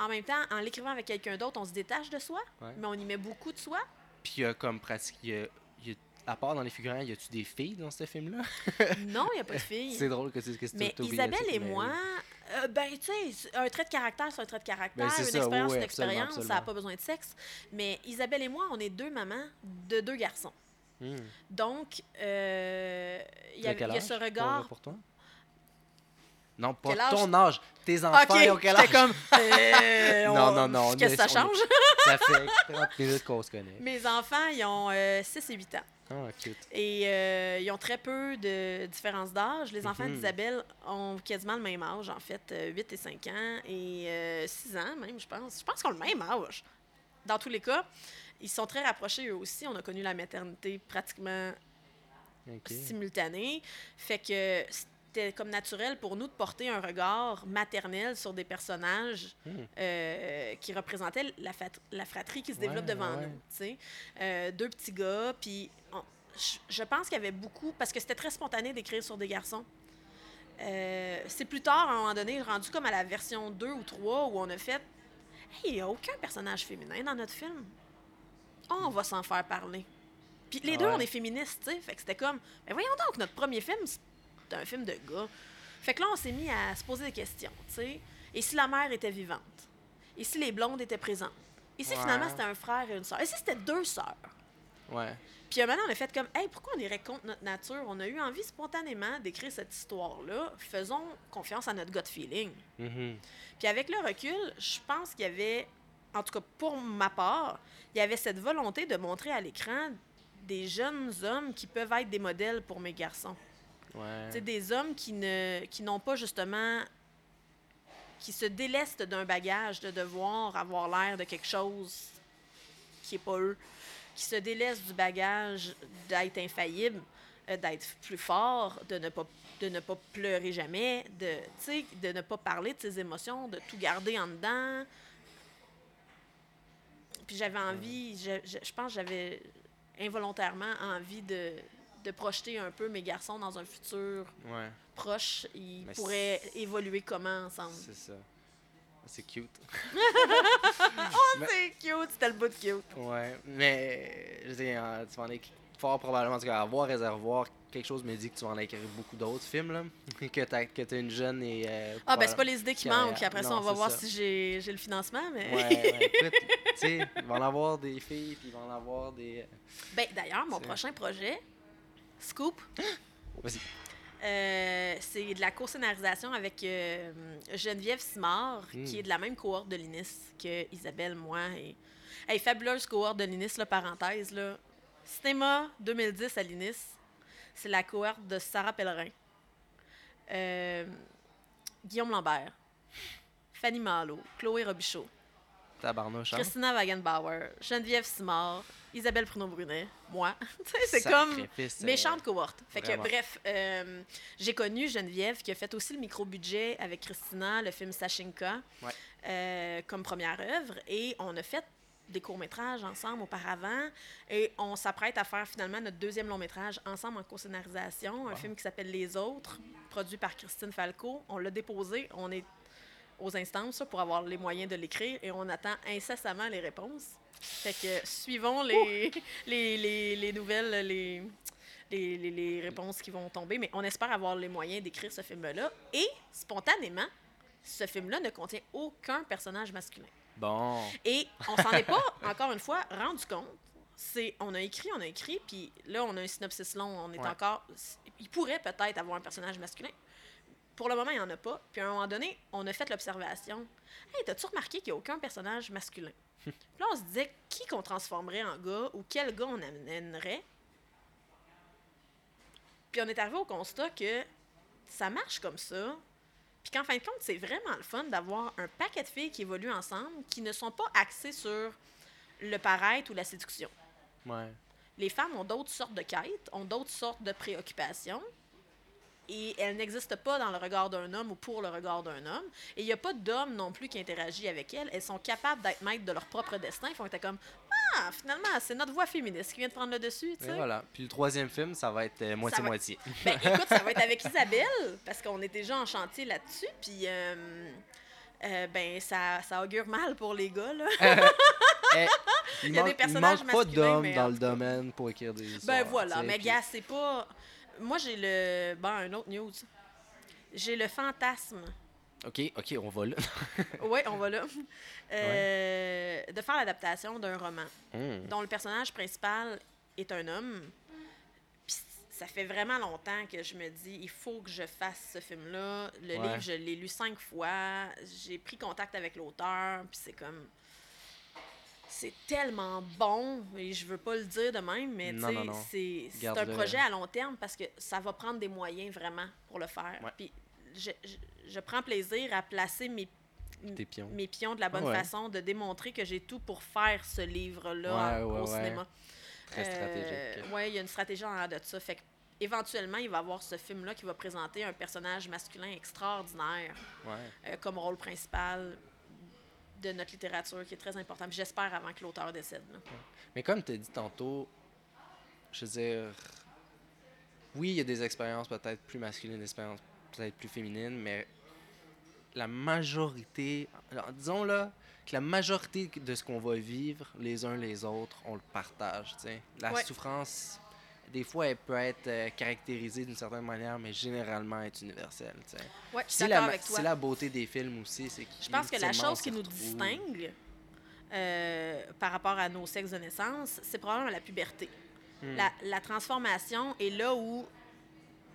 En même temps, en l'écrivant avec quelqu'un d'autre, on se détache de soi, Ouais. mais on y met beaucoup de soi. Puis il y a comme pratique. il y a- il y a- à part dans les figurants, y a-tu des filles dans ce film-là? Non, il n'y a pas de fille. C'est drôle que c'est que c'est Mais Isabelle et moi, oui. Euh, ben, tu sais, un trait de caractère, c'est un trait de caractère. Ben, une ça, expérience, oui, une absolument, expérience. Ça n'a absolument. pas besoin de sexe. Mais Isabelle et moi, on est deux mamans de deux garçons. Mhm. Donc, euh, il y, a- ce pour- regard. Pour, toi? Non, pas Quel ton âge? Tes enfants ont quel âge? comme. euh, Non, on- non, non, Qu'est-ce que ça est- change? Ça fait 30 minutes qu'on se connaît. Mes enfants, ils ont 6 et 8 ans. Ah, cute. Et euh, ils ont très peu de différence d'âge. Les enfants Mhm. d'Isabelle ont quasiment le même âge, en fait, euh, 8 et 5 ans et 6 ans même, je pense. Je pense qu'ils ont le même âge. Dans tous les cas, ils sont très rapprochés eux aussi. On a connu la maternité pratiquement simultanée. Fait que c'était comme naturel pour nous de porter un regard maternel sur des personnages Hmm. euh, qui représentaient la, fratrie qui se Ouais, développe devant ouais. nous. Euh, deux petits gars, puis je- pense qu'il y avait beaucoup, parce que c'était très spontané d'écrire sur des garçons. Euh, c'est plus tard, à un moment donné, rendu comme à la version 2 ou 3, où on a fait Hey, il n'y a aucun personnage féminin dans notre film. Oh, on va s'en faire parler. Puis les deux, on est féministes, tu sais. Fait que c'était comme, mais voyons donc, notre premier film, un film de gars. Fait que là, on s'est mis à se poser des questions, tu sais. Et si la mère était vivante? Et si les blondes étaient présentes? Et si Ouais. finalement c'était un frère et une sœur? Et si c'était deux sœurs? Ouais. Puis maintenant, on a fait comme, hey, pourquoi on irait contre notre nature? On a eu envie spontanément d'écrire cette histoire-là. Faisons confiance à notre gut feeling. Mhm. Puis avec le recul, je pense qu'il y avait, en tout cas pour ma part, il y avait cette volonté de montrer à l'écran des jeunes hommes qui peuvent être des modèles pour mes garçons. Ouais. Des hommes qui ne qui n'ont pas justement qui se délestent d'un bagage de devoir avoir l'air de quelque chose qui est pas eux, qui se délaissent du bagage d'être infaillible, euh, d'être plus fort, de ne pas de ne pas pleurer jamais, de de ne pas parler de ses émotions, de tout garder en dedans. Puis j'avais envie, je, je- je pense que j'avais involontairement envie de, de projeter un peu mes garçons dans un futur Ouais, proche. Ils Mais pourraient évoluer comment ensemble. c'est ça. C'est cute. C'est cute, c'était le bout de cute. Ouais, mais je dire, euh, tu vas en écrire fort probablement, en tout cas, avoir réservoir, quelque chose me dit que tu vas en écrire beaucoup d'autres films, là. que t'as que t'as une jeune et. euh, Ah, ben c'est pas les idées qui manquent. Après ça, on va voir ça. si j'ai j'ai le financement. Mais... Ouais, ouais, écoute, tu sais, il va en avoir des filles, puis il va en avoir des. Ben, D'ailleurs, mon prochain projet, Scoop, Vas-y. euh, c'est de la co-scénarisation avec euh, Geneviève Simard, Mm. qui est de la même cohorte de l'INIS que Isabelle, moi. Et... Hey, fabuleuse cohorte de l'INIS, là, parenthèse. Là. Cinéma 2010 à l'INIS, c'est la cohorte de Sarah Pellerin, euh, Guillaume Lambert, Fanny Malo, Chloé Robichaud, Tabarnouche, hein? Christina Wagenbauer, Geneviève Simard, Isabelle Pruneau-Brunet, moi. C'est comme Sacrifice, euh, méchante cohorte. Fait que, vraiment. bref, euh, j'ai connu Geneviève qui a fait aussi le micro-budget avec Christina, le film Sachinka, Ouais. euh, comme première œuvre. Et on a fait des courts-métrages ensemble auparavant. Et on s'apprête à faire finalement notre deuxième long-métrage ensemble en co-scénarisation, un film qui s'appelle Les Autres, produit par Christine Falco. On l'a déposé. On est aux instances pour avoir les moyens de l'écrire et on attend incessamment les réponses. Fait que suivons les, les, les, les nouvelles, les, les, les, les réponses qui vont tomber, mais on espère avoir les moyens d'écrire ce film-là. Et spontanément, ce film-là ne contient aucun personnage masculin. Bon. Et on s'en est pas, encore une fois, rendu compte. C'est, on a écrit, on a écrit, puis là, on a un synopsis long. On est Ouais. encore. Il pourrait peut-être avoir un personnage masculin. Pour le moment, il n'y en a pas. Puis à un moment donné, on a fait l'observation. Hey, t'as-tu remarqué qu'il n'y a aucun personnage masculin? Puis là, on se disait qui qu'on transformerait en gars ou quel gars on amènerait? Puis on est arrivé au constat que ça marche comme ça. Puis qu'en fin de compte, c'est vraiment le fun d'avoir un paquet de filles qui évoluent ensemble, qui ne sont pas axées sur le paraître ou la séduction. Ouais. Les femmes ont d'autres sortes de quêtes, ont d'autres sortes de préoccupations. Et elles n'existent pas dans le regard d'un homme ou pour le regard d'un homme. Et il n'y a pas d'homme non plus qui interagit avec elles. Elles sont capables d'être maîtres de leur propre destin. Ils font être comme Ah, finalement, c'est notre voix féministe qui vient de prendre le dessus. tu Et sais. voilà. Puis le troisième film, ça va être euh, moitié-moitié. Ben, écoute, ça va être avec Isabelle, parce qu'on est déjà en chantier là-dessus. Puis, euh, euh, ben, ça, ça augure mal pour les gars, là. Eh, il, Il y a des manque, il personnages manque pas d'hommes dans le domaine pour écrire des histoires. Ben voilà, mais gars, c'est pas. Moi, j'ai le. Bon, un autre news. J'ai le fantasme. Ok, ok, on va là. Oui, on va là. Euh, De faire l'adaptation d'un roman Hum. dont le personnage principal est un homme. Puis ça fait vraiment longtemps que je me dis, il faut que je fasse ce film-là. Le Ouais. livre, je l'ai lu cinq fois. J'ai pris contact avec l'auteur. Puis c'est comme. C'est tellement bon, et je veux pas le dire de même, mais c'est un projet à long terme parce que ça va prendre des moyens vraiment pour le faire. Ouais. Puis je, je- je prends plaisir à placer mes, pions. mes pions de la bonne Ouais. façon, de démontrer que j'ai tout pour faire ce livre-là Ouais, au cinéma. Très stratégique. oui, il y a une stratégie en arrière de ça. Fait que, éventuellement, il va y avoir ce film-là qui va présenter un personnage masculin extraordinaire euh, comme rôle principal de notre littérature, qui est très important. J'espère avant que l'auteur décède. là. Mais comme tu as dit tantôt, je veux dire, oui, il y a des expériences peut-être plus masculines, des expériences peut-être plus féminines, mais la majorité, alors, disons là, que la majorité de ce qu'on va vivre les uns les autres, on le partage. La Ouais. souffrance, des fois, elle peut être euh, caractérisée d'une certaine manière, mais généralement, elle est universelle. Ouais, C'est la, beauté des films aussi. c'est Je pense que la chose qui nous retrouve. distingue euh, par rapport à nos sexes de naissance, c'est probablement la puberté. Hmm. La, la transformation est là où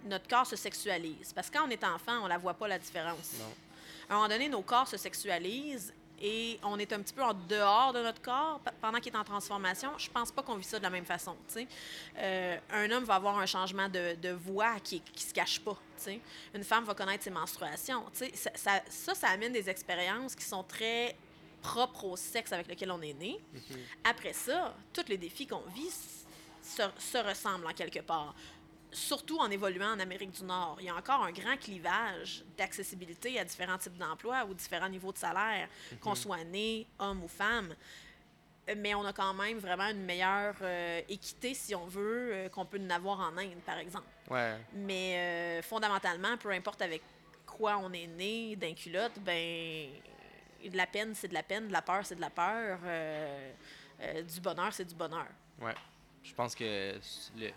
notre corps se sexualise. Parce que quand on est enfant, on la voit pas la différence. Non. À un moment donné, nos corps se sexualisent et on est un petit peu en dehors de notre corps pe- pendant qu'il est en transformation. Je pense pas qu'on vit ça de la même façon. Euh, un homme va avoir un changement de, de voix qui, qui se cache pas. tu sais. Une femme va connaître ses menstruations. Ça, ça, ça, ça amène des expériences qui sont très propres au sexe avec lequel on est né. Mhm. Après ça, tous les défis qu'on vit se ressemblent en quelque part. Surtout en évoluant en Amérique du Nord. Il y a encore un grand clivage d'accessibilité à différents types d'emplois ou différents niveaux de salaire, qu'on soit né, homme ou femme. mais on a quand même vraiment une meilleure euh, équité, si on veut, euh, qu'on peut en avoir en Inde, par exemple. Ouais. Mais euh, fondamentalement, peu importe avec quoi on est né, d'un culotte, ben de la peine, c'est de la peine, de la peur, c'est de la peur, euh, euh, du bonheur, c'est du bonheur. Ouais. Je pense que le...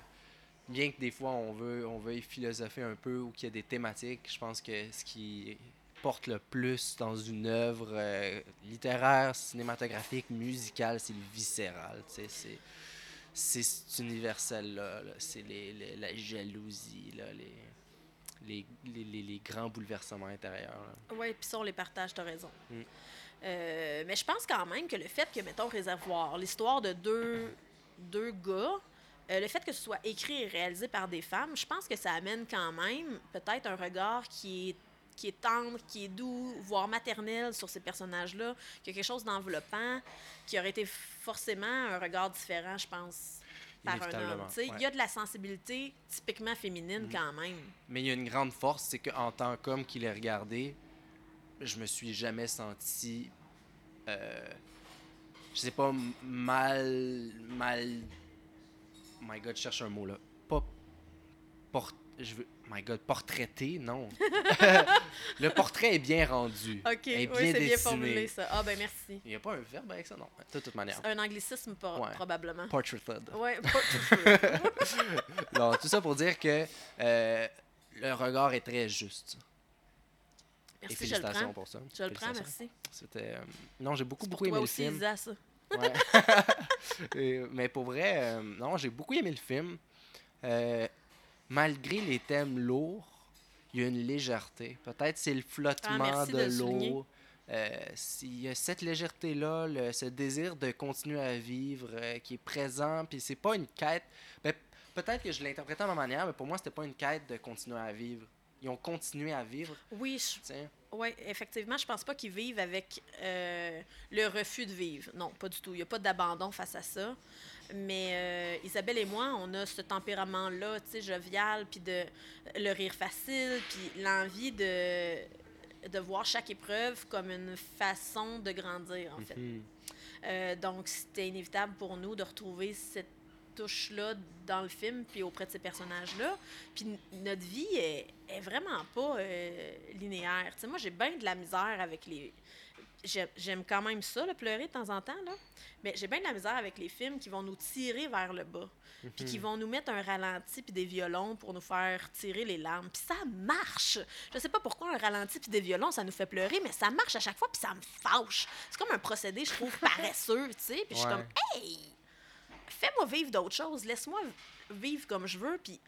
bien que des fois on veut on veut philosopher un peu ou qu'il y a des thématiques, je pense que ce qui porte le plus dans une œuvre euh, littéraire, cinématographique, musicale, c'est le viscéral. C'est c'est cet universel-là. là. C'est les, les- la jalousie, là, les, les, les, les- grands bouleversements intérieurs. Oui, puis ça, on les partage, t'as raison. Mm. Euh, mais je pense quand même que le fait que, mettons, Réservoir, l'histoire de deux, deux gars, euh, le fait que ce soit écrit et réalisé par des femmes, je pense que ça amène quand même peut-être un regard qui est qui est tendre, qui est doux, voire maternel sur ces personnages-là, qui a quelque chose d'enveloppant, qui aurait été forcément un regard différent, je pense, par un homme. Il ouais. y a de la sensibilité typiquement féminine Mhm. quand même. Mais il y a une grande force, c'est qu'en tant qu'homme qui l'ai regardé, je me suis jamais senti, euh, je sais pas, mal, mal, my God, je cherche un mot là, pas, port, je veux, my God, portraité, non. le portrait est bien rendu, OK, est oui, c'est bien formulé, ça. Ah, ben merci. Il n'y a pas un verbe avec ça, non. De toute manière. Un anglicisme, por- Ouais. probablement. Portraited. De suite. Non, tout ça pour dire que euh, le regard est très juste. Et Merci, je le félicitations prends. pour ça. Je le prends, merci. C'était. euh, Non, j'ai beaucoup, beaucoup toi aimé le film. Isa, ça. Ouais. Et, mais pour vrai, euh, non, j'ai beaucoup aimé le film. Euh, malgré les thèmes lourds, il y a une légèreté. Peut-être c'est le flottement Ah, merci de l'eau. Euh, s'il y a cette légèreté-là, ce désir de continuer à vivre euh, qui est présent, puis c'est pas une quête. Ben, Peut-être que je l'interprétais à ma manière, mais pour moi, c'était pas une quête de continuer à vivre. Ils ont continué à vivre. Oui, je- Ouais, effectivement, je pense pas qu'ils vivent avec euh, le refus de vivre. Non, pas du tout. Il n'y a pas d'abandon face à ça. Mais euh, Isabelle et moi, on a ce tempérament-là, tu sais, jovial, puis de le rire facile, puis l'envie de, de voir chaque épreuve comme une façon de grandir, en fait. Mhm. Euh, donc, c'était inévitable pour nous de retrouver cette touche-là dans le film, puis auprès de ces personnages-là. Puis notre vie est, est vraiment pas euh, linéaire. Tu sais, moi, j'ai bien de la misère avec les... j'ai- J'aime quand même ça, le pleurer de temps en temps, là. Mais j'ai bien de la misère avec les films qui vont nous tirer vers le bas. Puis qui vont nous mettre un ralenti puis des violons pour nous faire tirer les larmes. Puis ça marche. Je sais pas pourquoi un ralenti puis des violons, ça nous fait pleurer, mais ça marche à chaque fois puis ça me fâche. C'est comme un procédé, je trouve, paresseux, tu sais. Puis je suis comme, hey, fais-moi vivre d'autres choses. Laisse-moi vivre comme je veux puis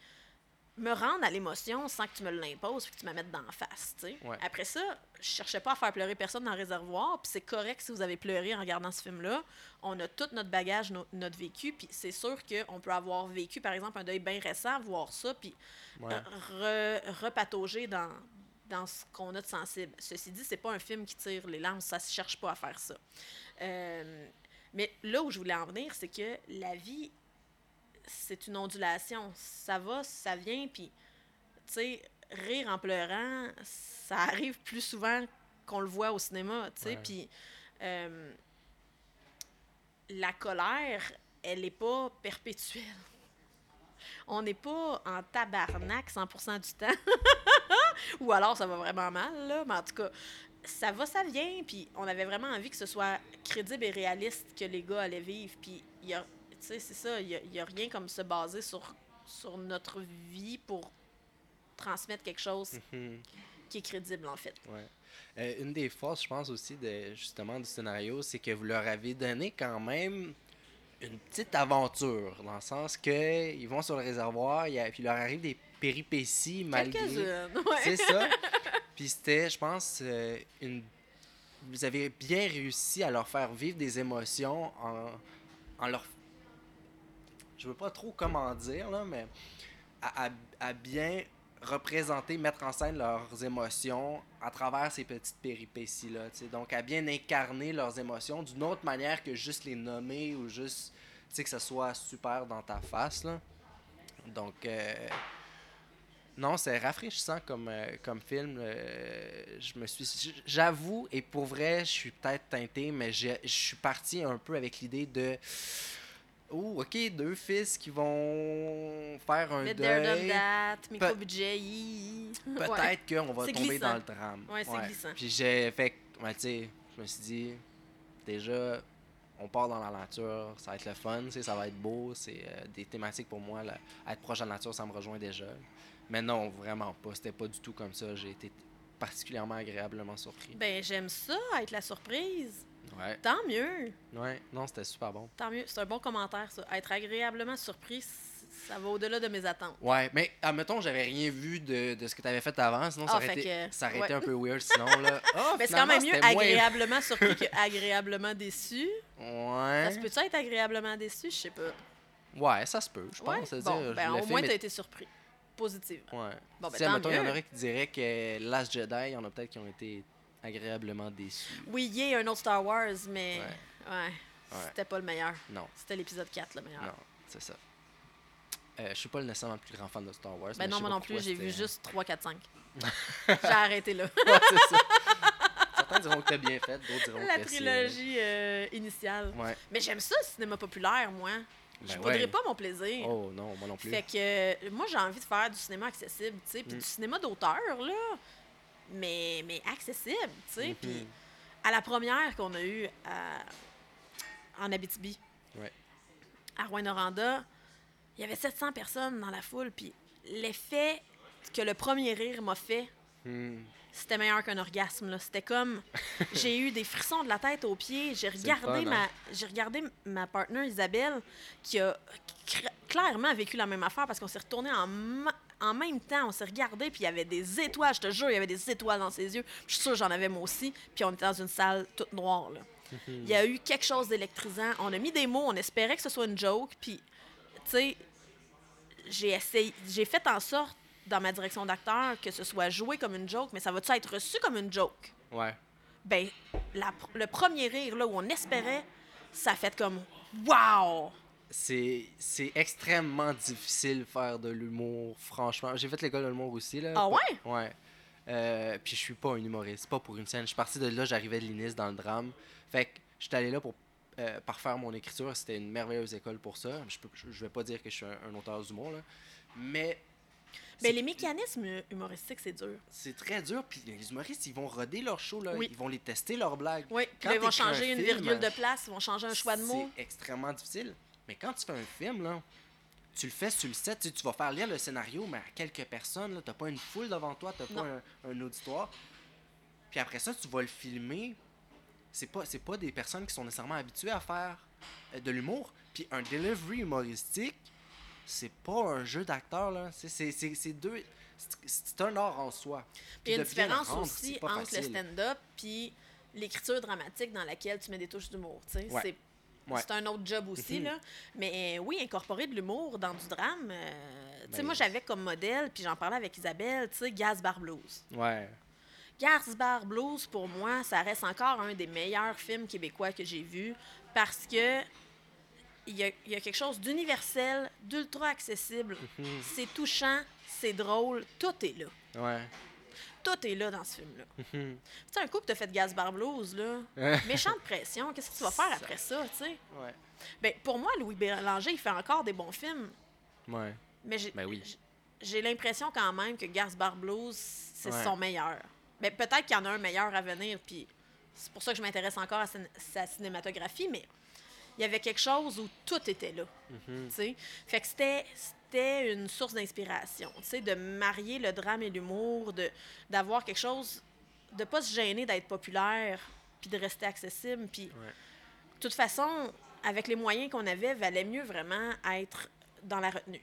me rendre à l'émotion sans que tu me l'imposes puis que tu me mettes d'en face. Ouais. Après ça, je cherchais pas à faire pleurer personne dans le réservoir, puis c'est correct si vous avez pleuré en regardant ce film-là. On a tout notre bagage, no- notre vécu, puis c'est sûr qu'on peut avoir vécu, par exemple, un deuil bien récent, voir ça, puis Ouais. re- repatauger dans, dans ce qu'on a de sensible. Ceci dit, c'est pas un film qui tire les larmes, ça se cherche pas à faire ça. Euh, mais là où je voulais en venir, c'est que la vie, c'est une ondulation. Ça va, ça vient, puis, tu sais, rire en pleurant, ça arrive plus souvent qu'on le voit au cinéma, tu sais, puis euh, la colère, elle n'est pas perpétuelle. On n'est pas en tabarnak 100% du temps. Ou alors ça va vraiment mal, là. Mais en tout cas, ça va, ça vient. Puis on avait vraiment envie que ce soit crédible et réaliste que les gars allaient vivre. Puis il y a, tu sais, c'est ça, il y a, a rien comme se baser sur, sur notre vie pour transmettre quelque chose Mhm. qui est crédible, en fait. Ouais. Euh, une des forces, je pense aussi, de, justement, du scénario, c'est que vous leur avez donné quand même une petite aventure, dans le sens que ils vont sur le réservoir, a- puis il leur arrive des péripéties malgré. Ouais. C'est ça. Puis c'était, je pense, euh, une. Vous avez bien réussi à leur faire vivre des émotions en, en leur. Je veux pas trop comment dire, là, mais à, à- à bien représenter, mettre en scène leurs émotions à travers ces petites péripéties-là. Donc, à bien incarner leurs émotions d'une autre manière que juste les nommer ou juste, tu sais, que ça soit super dans ta face, là. Donc, euh, Non, c'est rafraîchissant comme, euh, comme film. euh, je me suis. J'avoue, et pour vrai, je suis peut-être teinté, mais j'ai- je suis parti un peu avec l'idée de. Oh, ok, deux fils qui vont faire un Bit there, done deuil. that, micro Pe- budget, hi. Peut-être Ouais. qu'on va tomber glissant. dans le drame. Ouais, c'est glissant. Puis j'ai fait. Ouais, tu sais, je me suis dit, déjà, on part dans la nature, ça va être le fun, ça va être beau, c'est euh, des thématiques pour moi. Là, être proche de la nature, ça me rejoint déjà. Mais non, vraiment pas. C'était pas du tout comme ça. J'ai été particulièrement agréablement surpris. Ben, j'aime ça, être la surprise. Ouais, Tant mieux. ouais, non, c'était super bon. Tant mieux. C'est un bon commentaire, ça. Être agréablement surpris, ça va au-delà de mes attentes. Ouais, mais admettons, j'avais rien vu de, de ce que tu avais fait avant, sinon ça Ah, aurait, été, que- ça aurait ouais. été un peu weird sinon. Là. Ah, Mais c'est quand même mieux moins- agréablement surpris que agréablement déçu. Ouais. Ça se peut-tu être agréablement déçu? Je sais pas. Ouais, ça se peut, je Ouais? pense. Bon, dire, ben, au moins, est- t'as été surpris. Positivement. Ouais. Bon, ben, si, il y en aurait qui diraient que Last Jedi, il y en a peut-être qui ont été agréablement déçus. Oui, il y a un autre Star Wars, mais Ouais. ouais, Ouais. c'était pas le meilleur. Non, C'était l'épisode 4 le meilleur. non, c'est ça. Euh, je suis pas nécessairement le plus grand fan de Star Wars. Ben mais non, moi non plus, j'ai vu juste 3, 4, 5. j'ai arrêté là. Ouais, c'est ça. Certains diront que t'as bien fait, d'autres diront La que c'est... trilogie euh, initiale. Ouais. Mais j'aime ça, le cinéma populaire, moi. Je Ben ne ouais. pas mon plaisir. Oh non, moi non plus. Fait que euh, moi, j'ai envie de faire du cinéma accessible, tu sais, puis Mm. du cinéma d'auteur, là, mais, mais accessible, tu sais. Puis à la première qu'on a eue à- en Abitibi, Ouais. à Rouen-Noranda, il y avait 700 personnes dans la foule, puis l'effet que le premier rire m'a fait, Hmm. C'était meilleur qu'un orgasme. là. C'était comme. J'ai eu des frissons de la tête aux pieds. J'ai regardé, fun, ma, hein? j'ai regardé ma partenaire Isabelle qui a clairement vécu la même affaire parce qu'on s'est retourné en, en même temps. On s'est regardé, puis il y avait des étoiles. Je te jure, il y avait des étoiles dans ses yeux. Je suis sûre que j'en avais moi aussi. Puis on était dans une salle toute noire. là. Il y a eu quelque chose d'électrisant. On a mis des mots, on espérait que ce soit une joke. Puis, tu sais, j'ai essayé, j'ai fait en sorte dans ma direction d'acteur que ce soit joué comme une joke, mais ça va-tu être reçu comme une joke? Ouais. Ben, la le premier rire, là, où on espérait, ça a fait comme Wow! C'est c'est extrêmement difficile faire de l'humour, franchement. J'ai fait l'école de l'humour aussi, là. Ah ouais? Ouais. Euh, puis je suis pas un humoriste, pas pour une scène. Je suis parti de là, j'arrivais de l'INIS dans le drame. Fait que j'étais allé là pour euh, parfaire mon écriture. C'était une merveilleuse école pour ça. Je, peux, je, je vais pas dire que je suis un, un auteur d'humour, là. Mais Ben, c'est- les mécanismes humoristiques, c'est dur. c'est très dur. Puis les humoristes, ils vont roder leur show, là. Oui. Ils vont les tester, leurs blagues. Oui, Quand là, ils vont un changer une film, virgule de place, ils vont changer un choix de mots. C'est extrêmement difficile. Mais quand tu fais un film, là, tu le fais sur le set, tu, vas faire lire le scénario, mais à quelques personnes, tu n'as pas une foule devant toi, tu pas Non. un, un auditoire. Puis après ça, tu vas le filmer. C'est pas, c'est pas des personnes qui sont nécessairement habituées à faire euh, de l'humour. Puis un delivery humoristique, c'est pas un jeu d'acteur, là. C'est, c'est, c'est, c'est deux. c'est- un art en soi. Il y a une différence rendre, aussi entre le stand-up puis l'écriture dramatique dans laquelle tu mets des touches d'humour. tu sais. Ouais. C'est Ouais. un autre job aussi. Mhm. là. Mais euh, oui, incorporer de l'humour dans du drame. euh, tu sais, Ben, moi, j'avais comme modèle, puis j'en parlais avec Isabelle, tu sais, Blues. Ouais. Blues, pour moi, ça reste encore un des meilleurs films québécois que j'ai vus parce que il y a, il y a quelque chose d'universel, d'ultra accessible. Mhm. C'est touchant, c'est drôle, tout est là. Ouais. Tout est là dans ce film-là. Mhm. Tu sais, un coup que t'as fait Gaz Bar Blues, là, méchante pression, qu'est-ce que tu vas faire après ça, tu sais? ouais. Ben, pour moi, Louis Bélanger, il fait encore des bons films, Ouais. mais j'ai Ben oui. j- j'ai l'impression quand même que Gaz Bar Blues, c'est Ouais. son meilleur. Ben, peut-être qu'il y en a un meilleur à venir, puis c'est pour ça que je m'intéresse encore à sa, sa cinématographie, mais il y avait quelque chose où tout était là. Tu sais. Fait que c'était c'était une source d'inspiration, tu sais, de marier le drame et l'humour, de d'avoir quelque chose, de pas se gêner d'être populaire, puis de rester accessible, puis Ouais. de toute façon, avec les moyens qu'on avait, valait mieux vraiment être dans la retenue.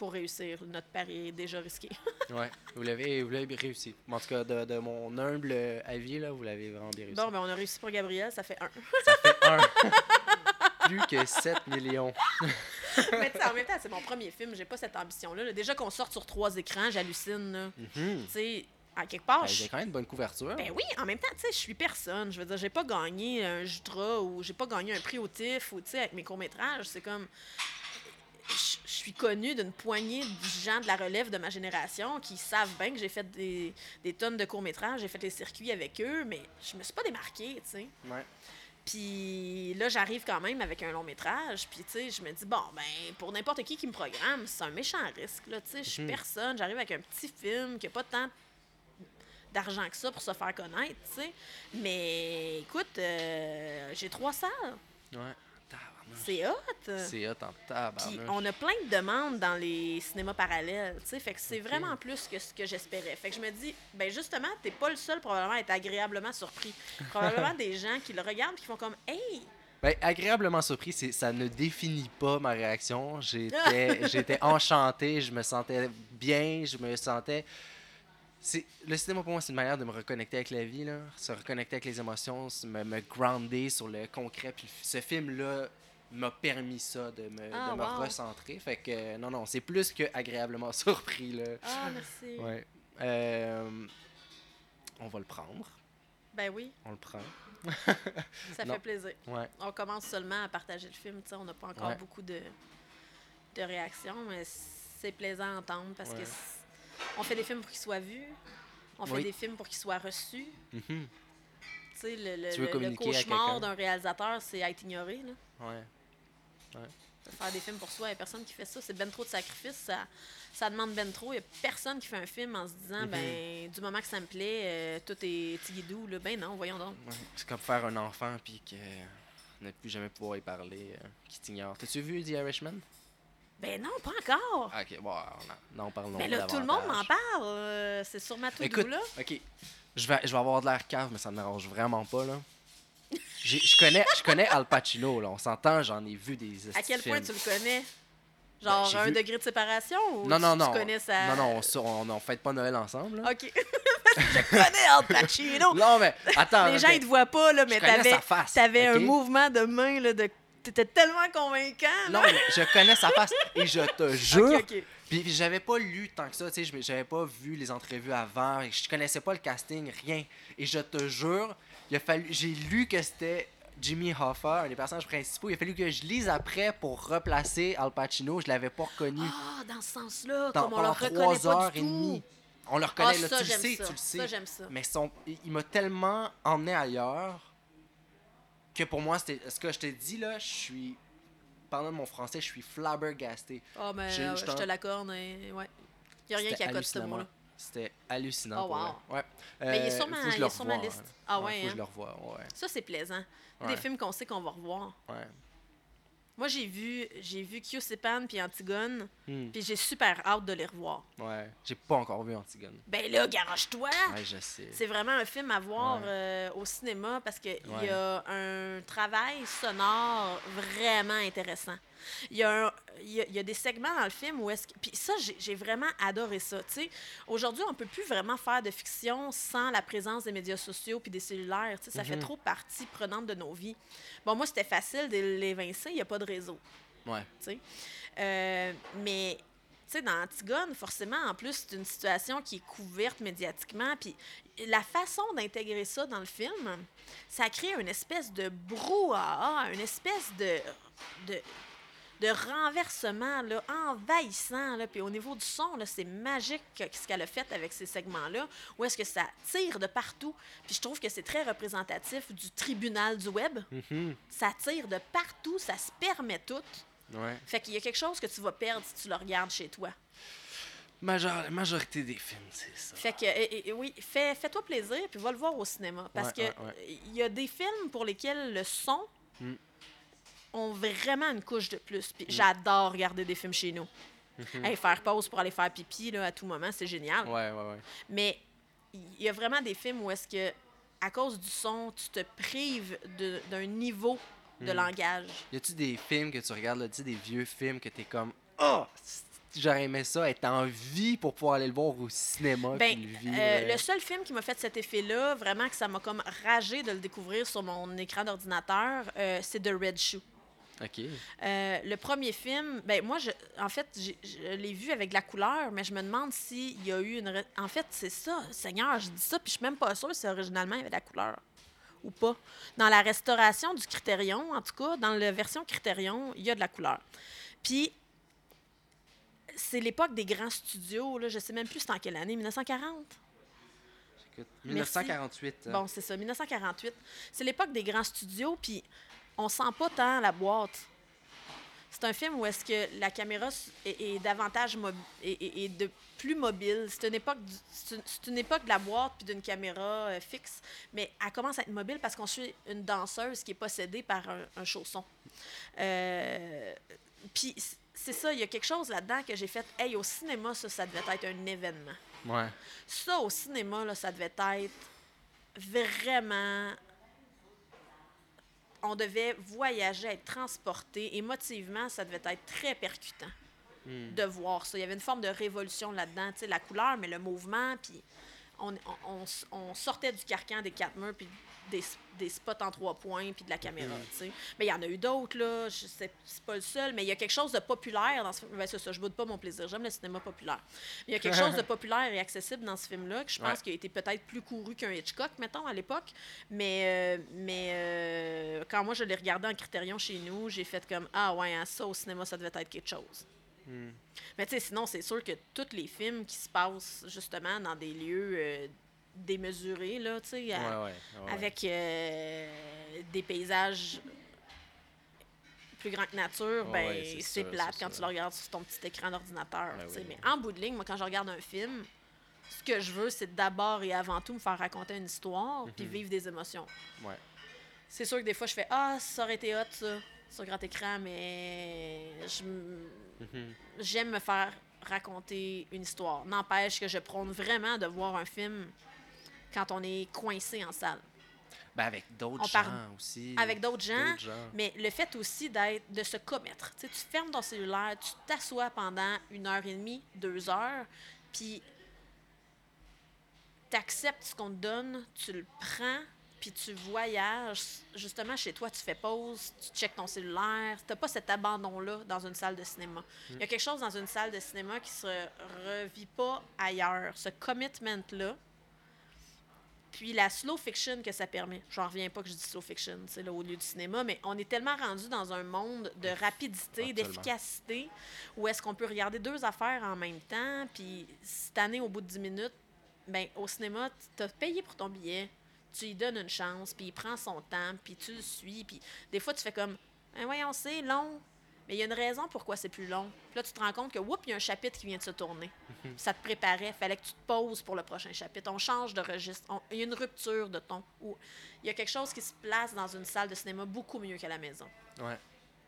Pour réussir, notre pari est déjà risqué. Ouais, vous l'avez, réussi. En tout cas, de, de mon humble avis, là, vous l'avez vraiment bien réussi. bon, ben on a réussi pour Gabriel, ça fait un. Ça fait un. Plus que 7 millions. Mais en même temps, c'est mon premier film, j'ai pas cette ambition-là. là. Déjà qu'on sorte sur trois écrans, j'hallucine. Mhm. Tu sais, à quelque part, Ben, J'ai quand même une bonne couverture. Ben oui, en même temps, tu sais, je suis personne. Je veux dire, j'ai pas gagné un Jutra ou j'ai pas gagné un prix au TIFF ou, tu sais, avec mes courts-métrages. C'est comme. Je suis connue d'une poignée de gens de la relève de ma génération qui savent bien que j'ai fait des, des tonnes de courts-métrages, j'ai fait des circuits avec eux, mais je me suis pas démarquée, tu sais. Ouais. Puis là, j'arrive quand même avec un long métrage. Puis, tu sais, je me dis, bon, ben, pour n'importe qui qui me programme, c'est un méchant risque. Là, tu sais, je suis Mhm. personne. J'arrive avec un petit film qui n'a pas tant d'argent que ça pour se faire connaître, tu sais. Mais écoute, euh, j'ai trois salles. Ouais. C'est hot. C'est hot en tabarnouche. on a plein de demandes dans les cinémas parallèles, tu sais, fait que c'est vraiment plus que ce que j'espérais. Fait que je me dis, ben justement, t'es pas le seul probablement à être agréablement surpris. Probablement des gens qui le regardent et qui font comme, hey, Ben, agréablement surpris, ça ne définit pas ma réaction. J'étais, enchanté, je me sentais bien, je me sentais. Le cinéma pour moi, c'est une manière de me reconnecter avec la vie, là, se reconnecter avec les émotions, me, me grounder sur le concret. Puis ce film-là m'a permis ça, de me, Ah, de me wow. recentrer. Fait que non, non, c'est plus que agréablement surpris. Là. ah, merci. Ouais. Euh, on va le prendre. Ben oui, On le prend. ça Non. fait plaisir. Ouais. On commence seulement à partager le film, tu sais, on n'a pas encore Ouais. beaucoup de, de réactions, mais c'est plaisant à entendre parce Ouais. que on fait des films pour qu'ils soient vus, on fait Oui. des films pour qu'ils soient reçus. Mhm. Tu sais, le, le- Tu veux le- cauchemar d'un réalisateur, c'est être ignoré. Là. Ouais. Faire des films pour soi, il n'y a personne qui fait ça. C'est ben trop de sacrifices. Ça, ça demande ben trop. Il n'y a personne qui fait un film en se disant, Mhm. ben, du moment que ça me plaît, euh, tout est tigidou. Là. Ben non, voyons donc. Ouais, C'est comme faire un enfant puis que ne plus jamais pouvoir y parler, euh, qui t'ignore. T'as-tu vu The Irishman? Ben non, pas encore. Ah, ok, bon, non, non, parlons Mais pas là, tout le monde m'en parle. euh, c'est sur ma to Écoute, là. ok, je vais, je vais avoir de l'air cave, mais ça me dérange vraiment pas, là. Je connais, je connais Al Pacino, là, on s'entend, j'en ai vu des À quel point tu le connais? Genre Ben, j'ai un vu- degré de séparation ou Non, tu, non, tu non. connais sa... Non, non, on, on fête pas Noël ensemble, là. OK. je connais Al Pacino. Non, mais attends. Les gens, ils te voient pas, là, mais t'avais, t'avais un mouvement de main, là, de... T'étais tellement convaincant, Non, mais je connais sa face et je te jure, OK, OK. Puis j'avais pas lu tant que ça, tu sais, je- j'avais pas vu les entrevues avant, je connaissais pas le casting, rien. Et je te jure, il a fallu, j'ai lu que c'était Jimmy Hoffa, un des personnages principaux. Il a fallu que je lise après pour replacer Al Pacino. Je l'avais pas reconnu. Ah, dans ce sens-là, Dans- comme on le reconnaît pas heures du et tout. demie. On le Ah, reconnaît, là, ça, tu le sais, ça. tu le sais. Ça, j'aime ça. Mais son, il, m'a tellement emmené ailleurs que pour moi, c'était ce que je te dis là, je suis. Pendant mon français, je suis flabbergasté. Ah, mais je te l'accorde, hein, ouais. Il n'y a rien qui accote ce mot-là. C'était hallucinant. Oh, pour wow. vrai. Ouais. Mais il est Euh, sur ma- faut que je il le est sur ma revoie, liste. hein. Ah Ouais, Faut que hein? je le revoie, ouais. Ça, c'est plaisant. Ouais. Des films qu'on sait qu'on va revoir. ouais. Moi, j'ai vu, j'ai vu Kyosepan puis Antigone, Hmm, puis j'ai super hâte de les revoir. ouais. J'ai pas encore vu Antigone. Ben là, garage-toi! Ouais, je sais. C'est vraiment un film à voir Ouais. euh, au cinéma parce qu'il Ouais. y a un travail sonore vraiment intéressant. Il y, a un- il y a- il y a des segments dans le film où est-ce que... Puis ça, j'ai- vraiment adoré ça. Aujourd'hui, on peut plus vraiment faire de fiction sans la présence des médias sociaux puis des cellulaires. tu sais, Ça fait Mhm. trop partie prenante de nos vies. Bon, moi, c'était facile de l'évincer. Il n'y a pas de réseau. Ouais. Euh, mais, tu sais, dans Antigone, forcément, en plus, c'est une situation qui est couverte médiatiquement. Puis la façon d'intégrer ça dans le film, ça crée une espèce de brouhaha, une espèce de, de, de renversement là, envahissant. Là. Puis au niveau du son, c'est magique ce qu'elle a fait avec ces segments-là, où est-ce que ça tire de partout. Puis je trouve que c'est très représentatif du tribunal du web. Mhm. Ça tire de partout, ça se permet tout. Ouais. Fait qu'il y a quelque chose que tu vas perdre si tu le regardes chez toi. Major- la majorité des films, c'est ça. Fait que, et- et- oui, fais, fais-toi plaisir, puis va le voir au cinéma. Parce Ouais, que ouais, ouais. il y a des films pour lesquels le son Mm. Ont vraiment une couche de plus. Puis j'adore regarder des films chez nous. Mhm. Hey, faire pause pour aller faire pipi là, à tout moment, c'est génial. Ouais, ouais, ouais. Mais il y a vraiment des films où est-ce que, à cause du son, tu te prives d'un niveau de Mm. langage. Y a-tu des films que tu regardes, là, des vieux films que t'es comme, oh, j'aurais aimé ça, être en vie pour pouvoir aller le voir au cinéma. Ben, le vivre. euh, le seul film qui m'a fait cet effet-là, vraiment que ça m'a comme ragé de le découvrir sur mon écran d'ordinateur, euh, c'est The Red Shoe. Ok. Euh, le premier film, ben moi, je, en fait, je l'ai vu avec de la couleur, mais je me demande s'il y a eu une. En fait, c'est ça, Seigneur, je dis ça, puis je suis même pas sûre si originalement il y avait de la couleur ou pas. Dans la restauration du Critérion, en tout cas, dans la version Critérion, il y a de la couleur. Puis, c'est l'époque des grands studios. Là, je sais même plus c'est en quelle année, 1940? Écoute, 1948. hein. Bon, c'est ça, 1948. C'est l'époque des grands studios, puis on sent pas tant la boîte. C'est un film où est-ce que la caméra est, est davantage est de plus mobile. C'est une époque c'est une, époque de la boîte puis d'une caméra euh, fixe, mais elle commence à être mobile parce qu'on suit une danseuse qui est possédée par un, un chausson. Euh, puis c'est ça, il y a quelque chose là-dedans que j'ai fait. Hey, au cinéma, ça, ça devait être un événement. Ouais. Ça, au cinéma, là, ça devait être vraiment. On devait voyager, être transporté. Émotivement, ça devait être très percutant Hmm. de voir ça. Il y avait une forme de révolution là-dedans. Tu sais, la couleur, mais le mouvement, puis on, sortait du carcan des quatre murs, puis des, des spots en trois points, puis de la caméra. Tu sais. Mais il y en a eu d'autres, là. Je sais, c'est pas le seul, mais il y a quelque chose de populaire dans ce film. Ben, c'est ça, je boude pas mon plaisir. J'aime le cinéma populaire. Mais il y a quelque chose de populaire et accessible dans ce film-là, que je pense Ouais. qu'il a été peut-être plus couru qu'un Hitchcock, mettons, à l'époque. Mais, euh, mais euh, quand moi, je l'ai regardé en critérion chez nous, j'ai fait comme Ah, ouais, hein, ça au cinéma, ça devait être quelque chose. Hmm. Mais tu sais, sinon, c'est sûr que tous les films qui se passent justement dans des lieux euh, démesurés, là, tu sais, Ouais, à- ouais, ouais. avec euh, des paysages plus grands que nature, ben c'est plate quand ça. tu le regardes sur ton petit écran d'ordinateur. Ben oui. Mais en bout de ligne, moi, quand je regarde un film, ce que je veux, c'est d'abord et avant tout me faire raconter une histoire puis Mhm. vivre des émotions. C'est sûr que des fois, je fais Ah, ça aurait été hot, ça, sur grand écran, mais Mhm. j'aime me faire raconter une histoire. N'empêche que je prône vraiment de voir un film quand on est coincé en salle. Ben, avec d'autres gens parle aussi. Avec d'autres gens, mais le fait aussi d'être, de se commettre. Tu sais, tu fermes ton cellulaire, tu t'assois pendant une heure et demie, deux heures, puis tu acceptes ce qu'on te donne, tu le prends, puis tu voyages. Justement, chez toi, tu fais pause, tu checkes ton cellulaire. Tu pas cet abandon-là dans une salle de cinéma. Il y a quelque chose dans une salle de cinéma qui se revit pas ailleurs. Ce commitment-là, puis la slow fiction que ça permet. J'en reviens pas que je dis slow fiction, c'est là au lieu du cinéma, mais on est tellement rendu dans un monde de rapidité, d'efficacité, où est-ce qu'on peut regarder deux affaires en même temps, puis cette année, au bout de 10 minutes, ben au cinéma, tu as payé pour ton billet, tu lui donnes une chance, puis il prend son temps, puis tu le suis, puis des fois, tu fais comme, ben voyons, c'est long, mais il y a une raison pourquoi c'est plus long. Puis là, tu te rends compte que, oups, il y a un chapitre qui vient de se tourner. Puis ça te préparait, fallait que tu te poses pour le prochain chapitre. On change de registre, On- il y a une rupture de ton. Il y a quelque chose qui se place dans une salle de cinéma beaucoup mieux qu'à la maison. Ouais.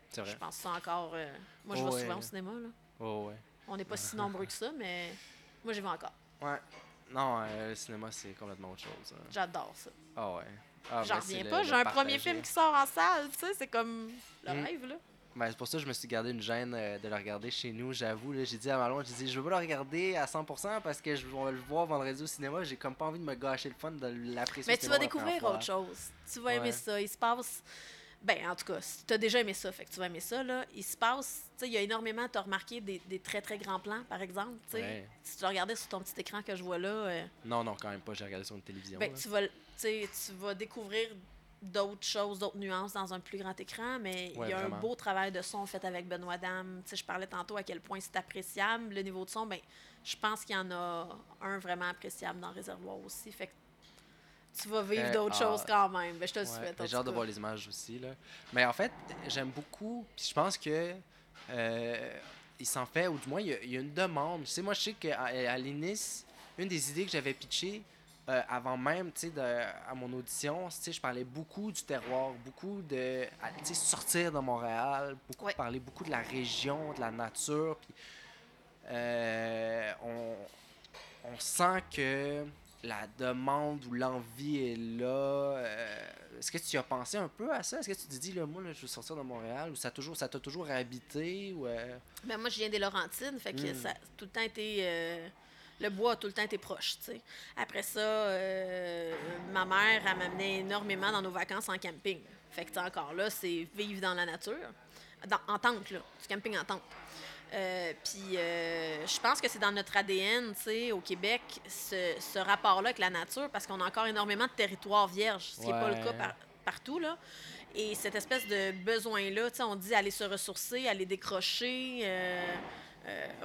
C'est vrai. Je pense ça encore. euh, moi, je Oh, vais ouais. souvent au cinéma. Là. Oh, ouais. On n'est pas si nombreux que ça, mais moi, j'y vais encore. Ouais. Non, euh, le cinéma, c'est complètement autre chose. hein. J'adore ça. Ah ouais. Ah, J'en ben, c'est reviens le- pas. le J'ai un premier partager. film qui sort en salle. Tu sais, c'est comme le Mm. rêve, là. Ben, c'est pour ça que je me suis gardé une gêne euh, de le regarder chez nous, j'avoue. là. J'ai dit à Malon, j'ai dit, je veux pas le regarder à 100% parce que je vais le voir vendredi au cinéma. J'ai comme pas envie de me gâcher le fun de l'apprécier. Mais au tu cinéma vas la première découvrir fois. autre chose. Tu vas aimer Ouais. ça. Il se passe. Ben, en tout cas, si tu as déjà aimé ça, fait que tu vas aimer ça, là. Il se passe. Il y a énormément. Tu as remarqué des, des très, très grands plans, par exemple. Ouais. Si tu le regardais sur ton petit écran que je vois là, euh, Non, non, quand même pas. J'ai regardé sur une télévision. ben, tu, vas, le- tu vas découvrir d'autres choses, d'autres nuances dans un plus grand écran, mais Ouais, il y a vraiment. un beau travail de son fait avec Benoît Dame. Je parlais tantôt à quel point c'est appréciable, le niveau de son. Ben, je pense qu'il y en a un vraiment appréciable dans Réservoir aussi. Fait que tu vas vivre Euh, d'autres ah, choses quand même. Ben, je te le Ouais, souhaite. J'ai hâte de voir les images aussi. Là. Mais en fait, j'aime beaucoup. Puis je pense que euh, il s'en fait, ou du moins, il y, a, il y a une demande. Tu sais, moi, je sais qu'à à l'INIS, une des idées que j'avais pitchées euh, avant même, tu sais, à mon audition, tu sais, je parlais beaucoup du terroir, beaucoup de, tu sais, sortir de Montréal, beaucoup Ouais. parler beaucoup de la région, de la nature. Puis euh, on, on sent que la demande ou l'envie est là. Est-ce que tu as pensé un peu à ça? Est-ce que tu te dis, là, moi, là, je veux sortir de Montréal ou ça t'a toujours, ça t'a toujours habité? Ou, euh, Ben, moi, je viens des Laurentides, fait que Mm. ça a tout le temps été. euh, le bois a tout le temps été proche, tu sais. Après ça, euh, ma mère, elle m'amenait énormément dans nos vacances en camping. Fait que, encore là, c'est vivre dans la nature. Dans- en tente, là. Du camping en tente. Euh, Puis, euh, je pense que c'est dans notre ADN, tu sais, au Québec, ce, ce rapport-là avec la nature, parce qu'on a encore énormément de territoires vierges, ce qui n'est pas le cas par- partout, là. Et cette espèce de besoin-là, tu sais, on dit aller se ressourcer, aller décrocher, euh,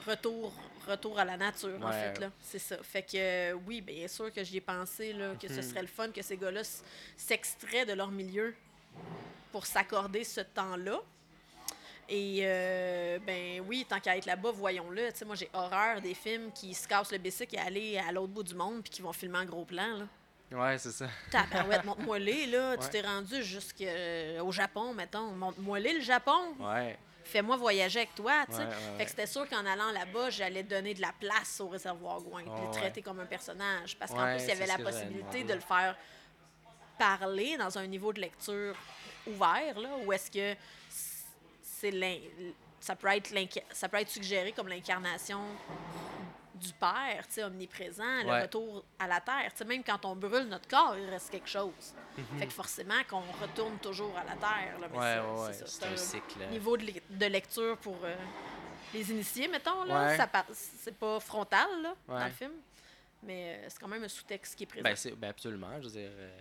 retour, retour à la nature, en fait. là. C'est ça. Fait que oui, bien sûr que j'y ai pensé là, que ce Mhm. serait le fun que ces gars-là s'extraient de leur milieu pour s'accorder ce temps-là. Et euh, ben oui, tant qu'à être là-bas, voyons-le. Tu sais, moi, j'ai horreur des films qui se cassent le bicycle et aller à l'autre bout du monde puis qui vont filmer en gros plan. Là. Ouais, c'est ça. Tabarouette, montre-moi les, là. Tu Ouais. t'es rendu jusqu'au Japon, mettons. Montre-moi les, le Japon. Ouais. Fais-moi voyager avec toi, tu sais. Ouais, ouais, Fait que c'était sûr qu'en allant là-bas, j'allais donner de la place au réservoir Gouin, Oh, le traiter comme un personnage. Parce qu'en plus, il y avait la possibilité de le faire parler dans un niveau de lecture ouvert, là, ou est-ce que c'est ça peut être ça peut être suggéré comme l'incarnation du Père, tu sais, omniprésent, le Ouais. retour à la Terre. Tu sais, même quand on brûle notre corps, il reste quelque chose. Mhm. Fait que forcément qu'on retourne toujours à la Terre. Ouais, ouais, c'est un cycle. euh, niveau de, de lecture pour euh, les initiés, mettons. Là. Ça C'est pas frontal là, dans le film, mais euh, c'est quand même un sous-texte qui est présent. Ben, ben absolument, je veux dire. euh,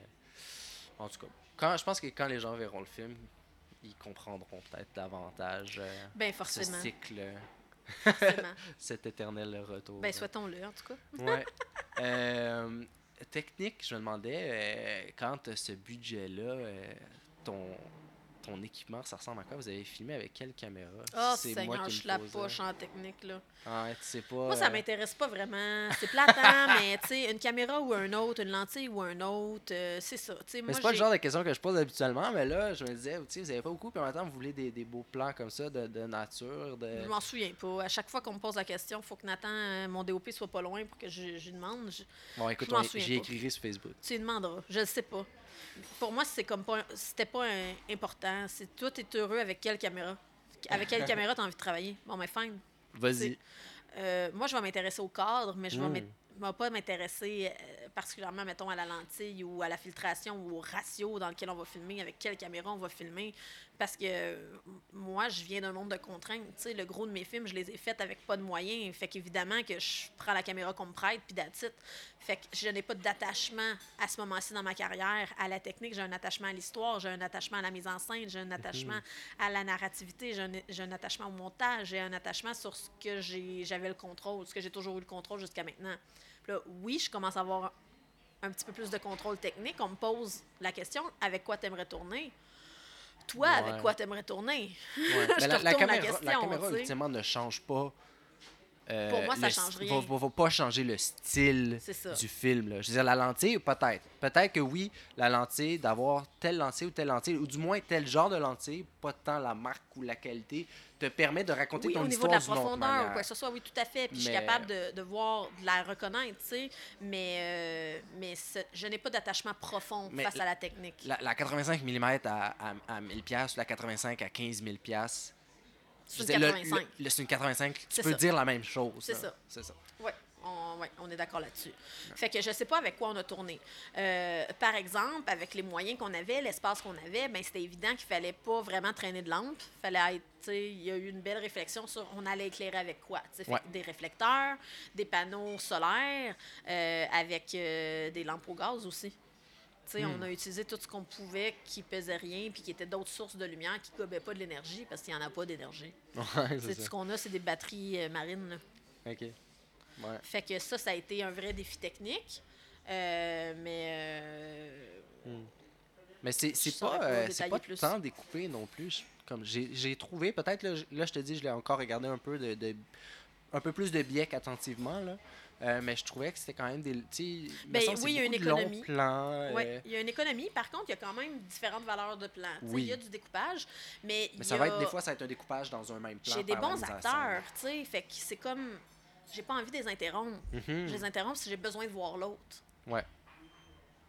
en tout cas, quand, je pense que quand les gens verront le film, ils comprendront peut-être davantage euh, Ben, ce cycle, euh, forcément. cet éternel retour. ben, souhaitons-le, en tout cas. Ouais. Euh, technique, je me demandais, quand ce budget-là, ton, ton équipement, ça ressemble à quoi? Vous avez filmé avec quelle caméra? Oh, C'est qui me suis la poche en technique, là. Ah, tu sais pas. Moi, ça euh, m'intéresse pas vraiment. C'est platant, mais tu sais, une caméra ou un autre, une lentille ou un autre, euh, c'est ça. Tu sais, Mais moi, c'est pas le genre de question que je pose habituellement, mais là, je me disais, tu sais, vous avez pas beaucoup, puis en même temps, vous voulez des, des beaux plans comme ça de, de nature, de... Je m'en souviens pas. À chaque fois qu'on me pose la question, il faut que Nathan, euh, mon DOP, soit pas loin pour que je, je lui demande. Je- Bon, écoute, j'y écrirai sur Facebook. tu lui demanderas. Je le sais pas. Pour moi, c'est comme pas, c'était pas un- important. C'est toi, t'es heureux avec quelle caméra Avec quelle caméra t'as envie de travailler Bon, mais fine. Vas-y. Euh, moi, je vais m'intéresser au cadre, mais je vais Mm. m'int- je vais pas m'intéresser euh, particulièrement, mettons, à la lentille ou à la filtration ou au ratio dans lequel on va filmer, avec quelle caméra on va filmer. Parce que euh, moi, je viens d'un monde de contraintes. Tu sais, le gros de mes films, je les ai faits avec pas de moyens. Fait qu'évidemment que je prends la caméra qu'on me prête, puis it. Fait que je n'ai pas d'attachement à ce moment-ci dans ma carrière à la technique. J'ai un attachement à l'histoire, j'ai un attachement à la mise en scène, j'ai un attachement à la narrativité, j'ai un, j'ai un attachement au montage, j'ai un attachement sur ce que j'ai- j'avais le contrôle, ce que j'ai toujours eu le contrôle jusqu'à maintenant. Puis là, oui, je commence à avoir un, petit peu plus de contrôle technique. On me pose la question avec quoi t'aimerais tourner? Toi, Ouais. avec quoi t'aimerais tourner? Ouais. Je Mais te la, la la caméra, la question, caméra tu sais. ultimement, ne change pas. euh, Pour moi, ça le change rien. Va, va- va pas changer le style du film. Là. Je veux dire, la lentille, peut-être. Peut-être que oui, la lentille, d'avoir telle lentille ou telle lentille, ou du moins tel genre de lentille, pas tant la marque ou la qualité, te permet de raconter Oui, ton au niveau de la histoire profondeur ou quoi que ce soit, oui, tout à fait. Puis je suis capable de, de voir, de la reconnaître, tu sais. Mais, euh, mais ce- je n'ai pas d'attachement profond Mais face la- à la technique. La, la 85 mm à, à, à 1000 pièces, la 85 à 15 000 pièces. C'est une 85. c'est une 85. Tu peux ça. dire la même chose. C'est ça. C'est ça. Oui, on, ouais, on est d'accord là-dessus. Fait que je sais pas avec quoi on a tourné. Euh, par exemple, avec les moyens qu'on avait, l'espace qu'on avait, ben c'était évident qu'il fallait pas vraiment traîner de lampes. Fallait il y a eu une belle réflexion sur on allait éclairer avec quoi. Fait Ouais. Des réflecteurs, des panneaux solaires, euh, avec euh, des lampes au gaz aussi. Sais, Hmm. On a utilisé tout ce qu'on pouvait qui pesait rien, puis qui était d'autres sources de lumière qui ne gobaient pas de l'énergie, parce qu'il n'y en a pas d'énergie. Ouais, C'est ce qu'on a, c'est des batteries marines. là. OK. Ouais. Fait que ça, ça a été un vrai défi technique. Euh, mais euh, Mais c'est pas, pas euh, pas plus. tant découpé non plus. Comme j'ai trouvé, peut-être, là, je- là, je te dis, je l'ai encore regardé un peu de, de- un peu plus de biais attentivement, là. Euh, mais je trouvais que c'était quand même des. Ben oui, il y a une économie. plans, euh, il y a une économie. Par contre, il y a quand même différentes valeurs de plan. Tu sais, Oui. Il y a du découpage, mais, Mais ça va être des fois, ça va être un découpage dans un même plan. j'ai des bons acteurs. tu sais, Fait que c'est comme. J'ai pas envie de les interrompre. Mhm. Je les interromps si j'ai besoin de voir l'autre. Ouais.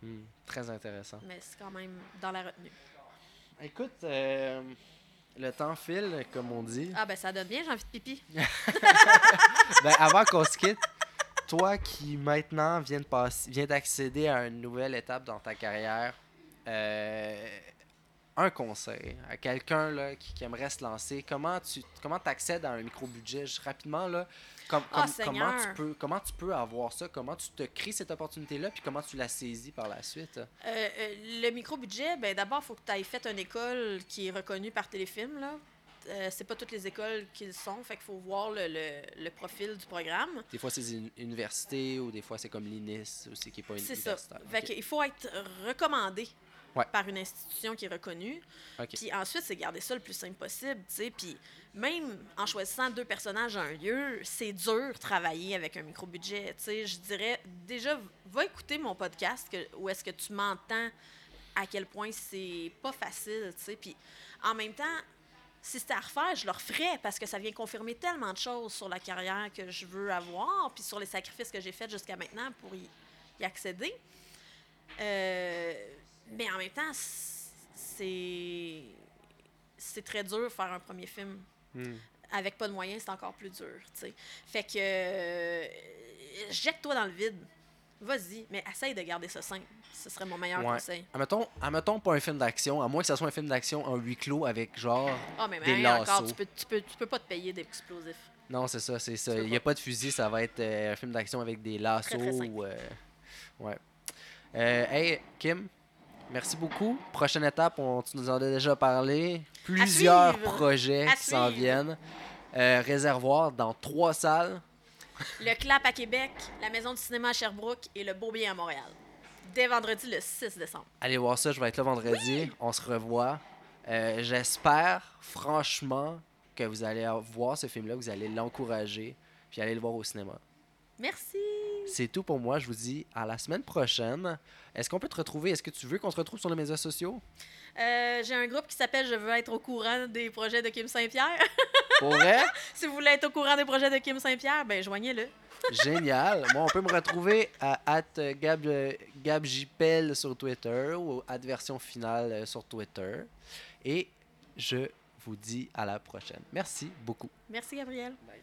Hmm, Très intéressant. Mais c'est quand même dans la retenue. Écoute, euh, le temps file, comme on dit. Ah, ben ça donne bien, j'ai envie de pipi. Ben, avant qu'on se quitte, toi qui maintenant viens de passer, viens d'accéder à une nouvelle étape dans ta carrière, euh, un conseil à quelqu'un là, qui, qui aimerait se lancer, comment tu comment accèdes à un micro-budget? Rapidement là, Ah, com- comment tu peux comment tu peux avoir ça, comment tu te crées cette opportunité là, puis comment tu la saisis par la suite? Euh, euh, le micro-budget, ben d'abord, il faut que tu aies fait une école qui est reconnue par Téléfilm. Là. euh, c'est pas toutes les écoles qui le sont. Fait qu'il faut voir le, le- le profil du programme. Des fois, c'est une université ou des fois, c'est comme l'INIS aussi qui n'est pas une C'est ça. universitaire. Fait qu'il faut être recommandé Ouais. par une institution qui est reconnue. Puis ensuite, c'est garder ça le plus simple possible, tu sais. Puis même en choisissant deux personnages à un lieu, c'est dur de travailler avec un micro-budget, tu sais. Je dirais, déjà, va écouter mon podcast que, où est-ce que tu m'entends à quel point c'est pas facile, tu sais. Puis en même temps, si c'était à refaire, je le referais parce que ça vient confirmer tellement de choses sur la carrière que je veux avoir, puis sur les sacrifices que j'ai faits jusqu'à maintenant pour y, y accéder. Euh, mais en même temps, c'est c'est très dur de faire un premier film. Hmm. Avec pas de moyens, c'est encore plus dur, tu sais. Fait que euh, jette-toi dans le vide. Vas-y, mais essaye de garder ça simple. Ce serait mon meilleur Ouais. conseil. Admettons, admettons pas un film d'action, à moins que ce soit un film d'action en huis clos avec genre. Ah, mais Des même encore, tu peux, tu, peux, tu peux pas te payer d'explosifs. Non, c'est ça, c'est ça. Il n'y a pas. pas de fusil, ça va être euh, un film d'action avec des lassos. Très, très simple. ou, euh, ouais. Euh, hey, Kim, merci beaucoup. Prochaine étape, on, tu nous en as déjà parlé. Plusieurs projets À qui s'en viennent. Euh, réservoir dans trois salles. Le Clap à Québec, la Maison du cinéma à Sherbrooke et le Beau Bien à Montréal. Dès vendredi le 6 décembre. Allez voir ça, je vais être là vendredi. On se revoit. Euh, J'espère, franchement, que vous allez voir ce film-là, que vous allez l'encourager, puis aller le voir au cinéma. Merci. C'est tout pour moi. Je vous dis à la semaine prochaine. Est-ce qu'on peut te retrouver? Est-ce que tu veux qu'on se retrouve sur les médias sociaux? Euh, J'ai un groupe qui s'appelle Je veux être au courant des projets de Kim Saint-Pierre. Pour vrai? si vous voulez être au courant des projets de Kim Saint-Pierre, ben joignez-le. Génial. Moi, on peut me retrouver à at Gab, GabJPL sur Twitter ou at version finale euh, sur Twitter. Et je vous dis à la prochaine. Merci beaucoup. Merci, Gabriel. Bye.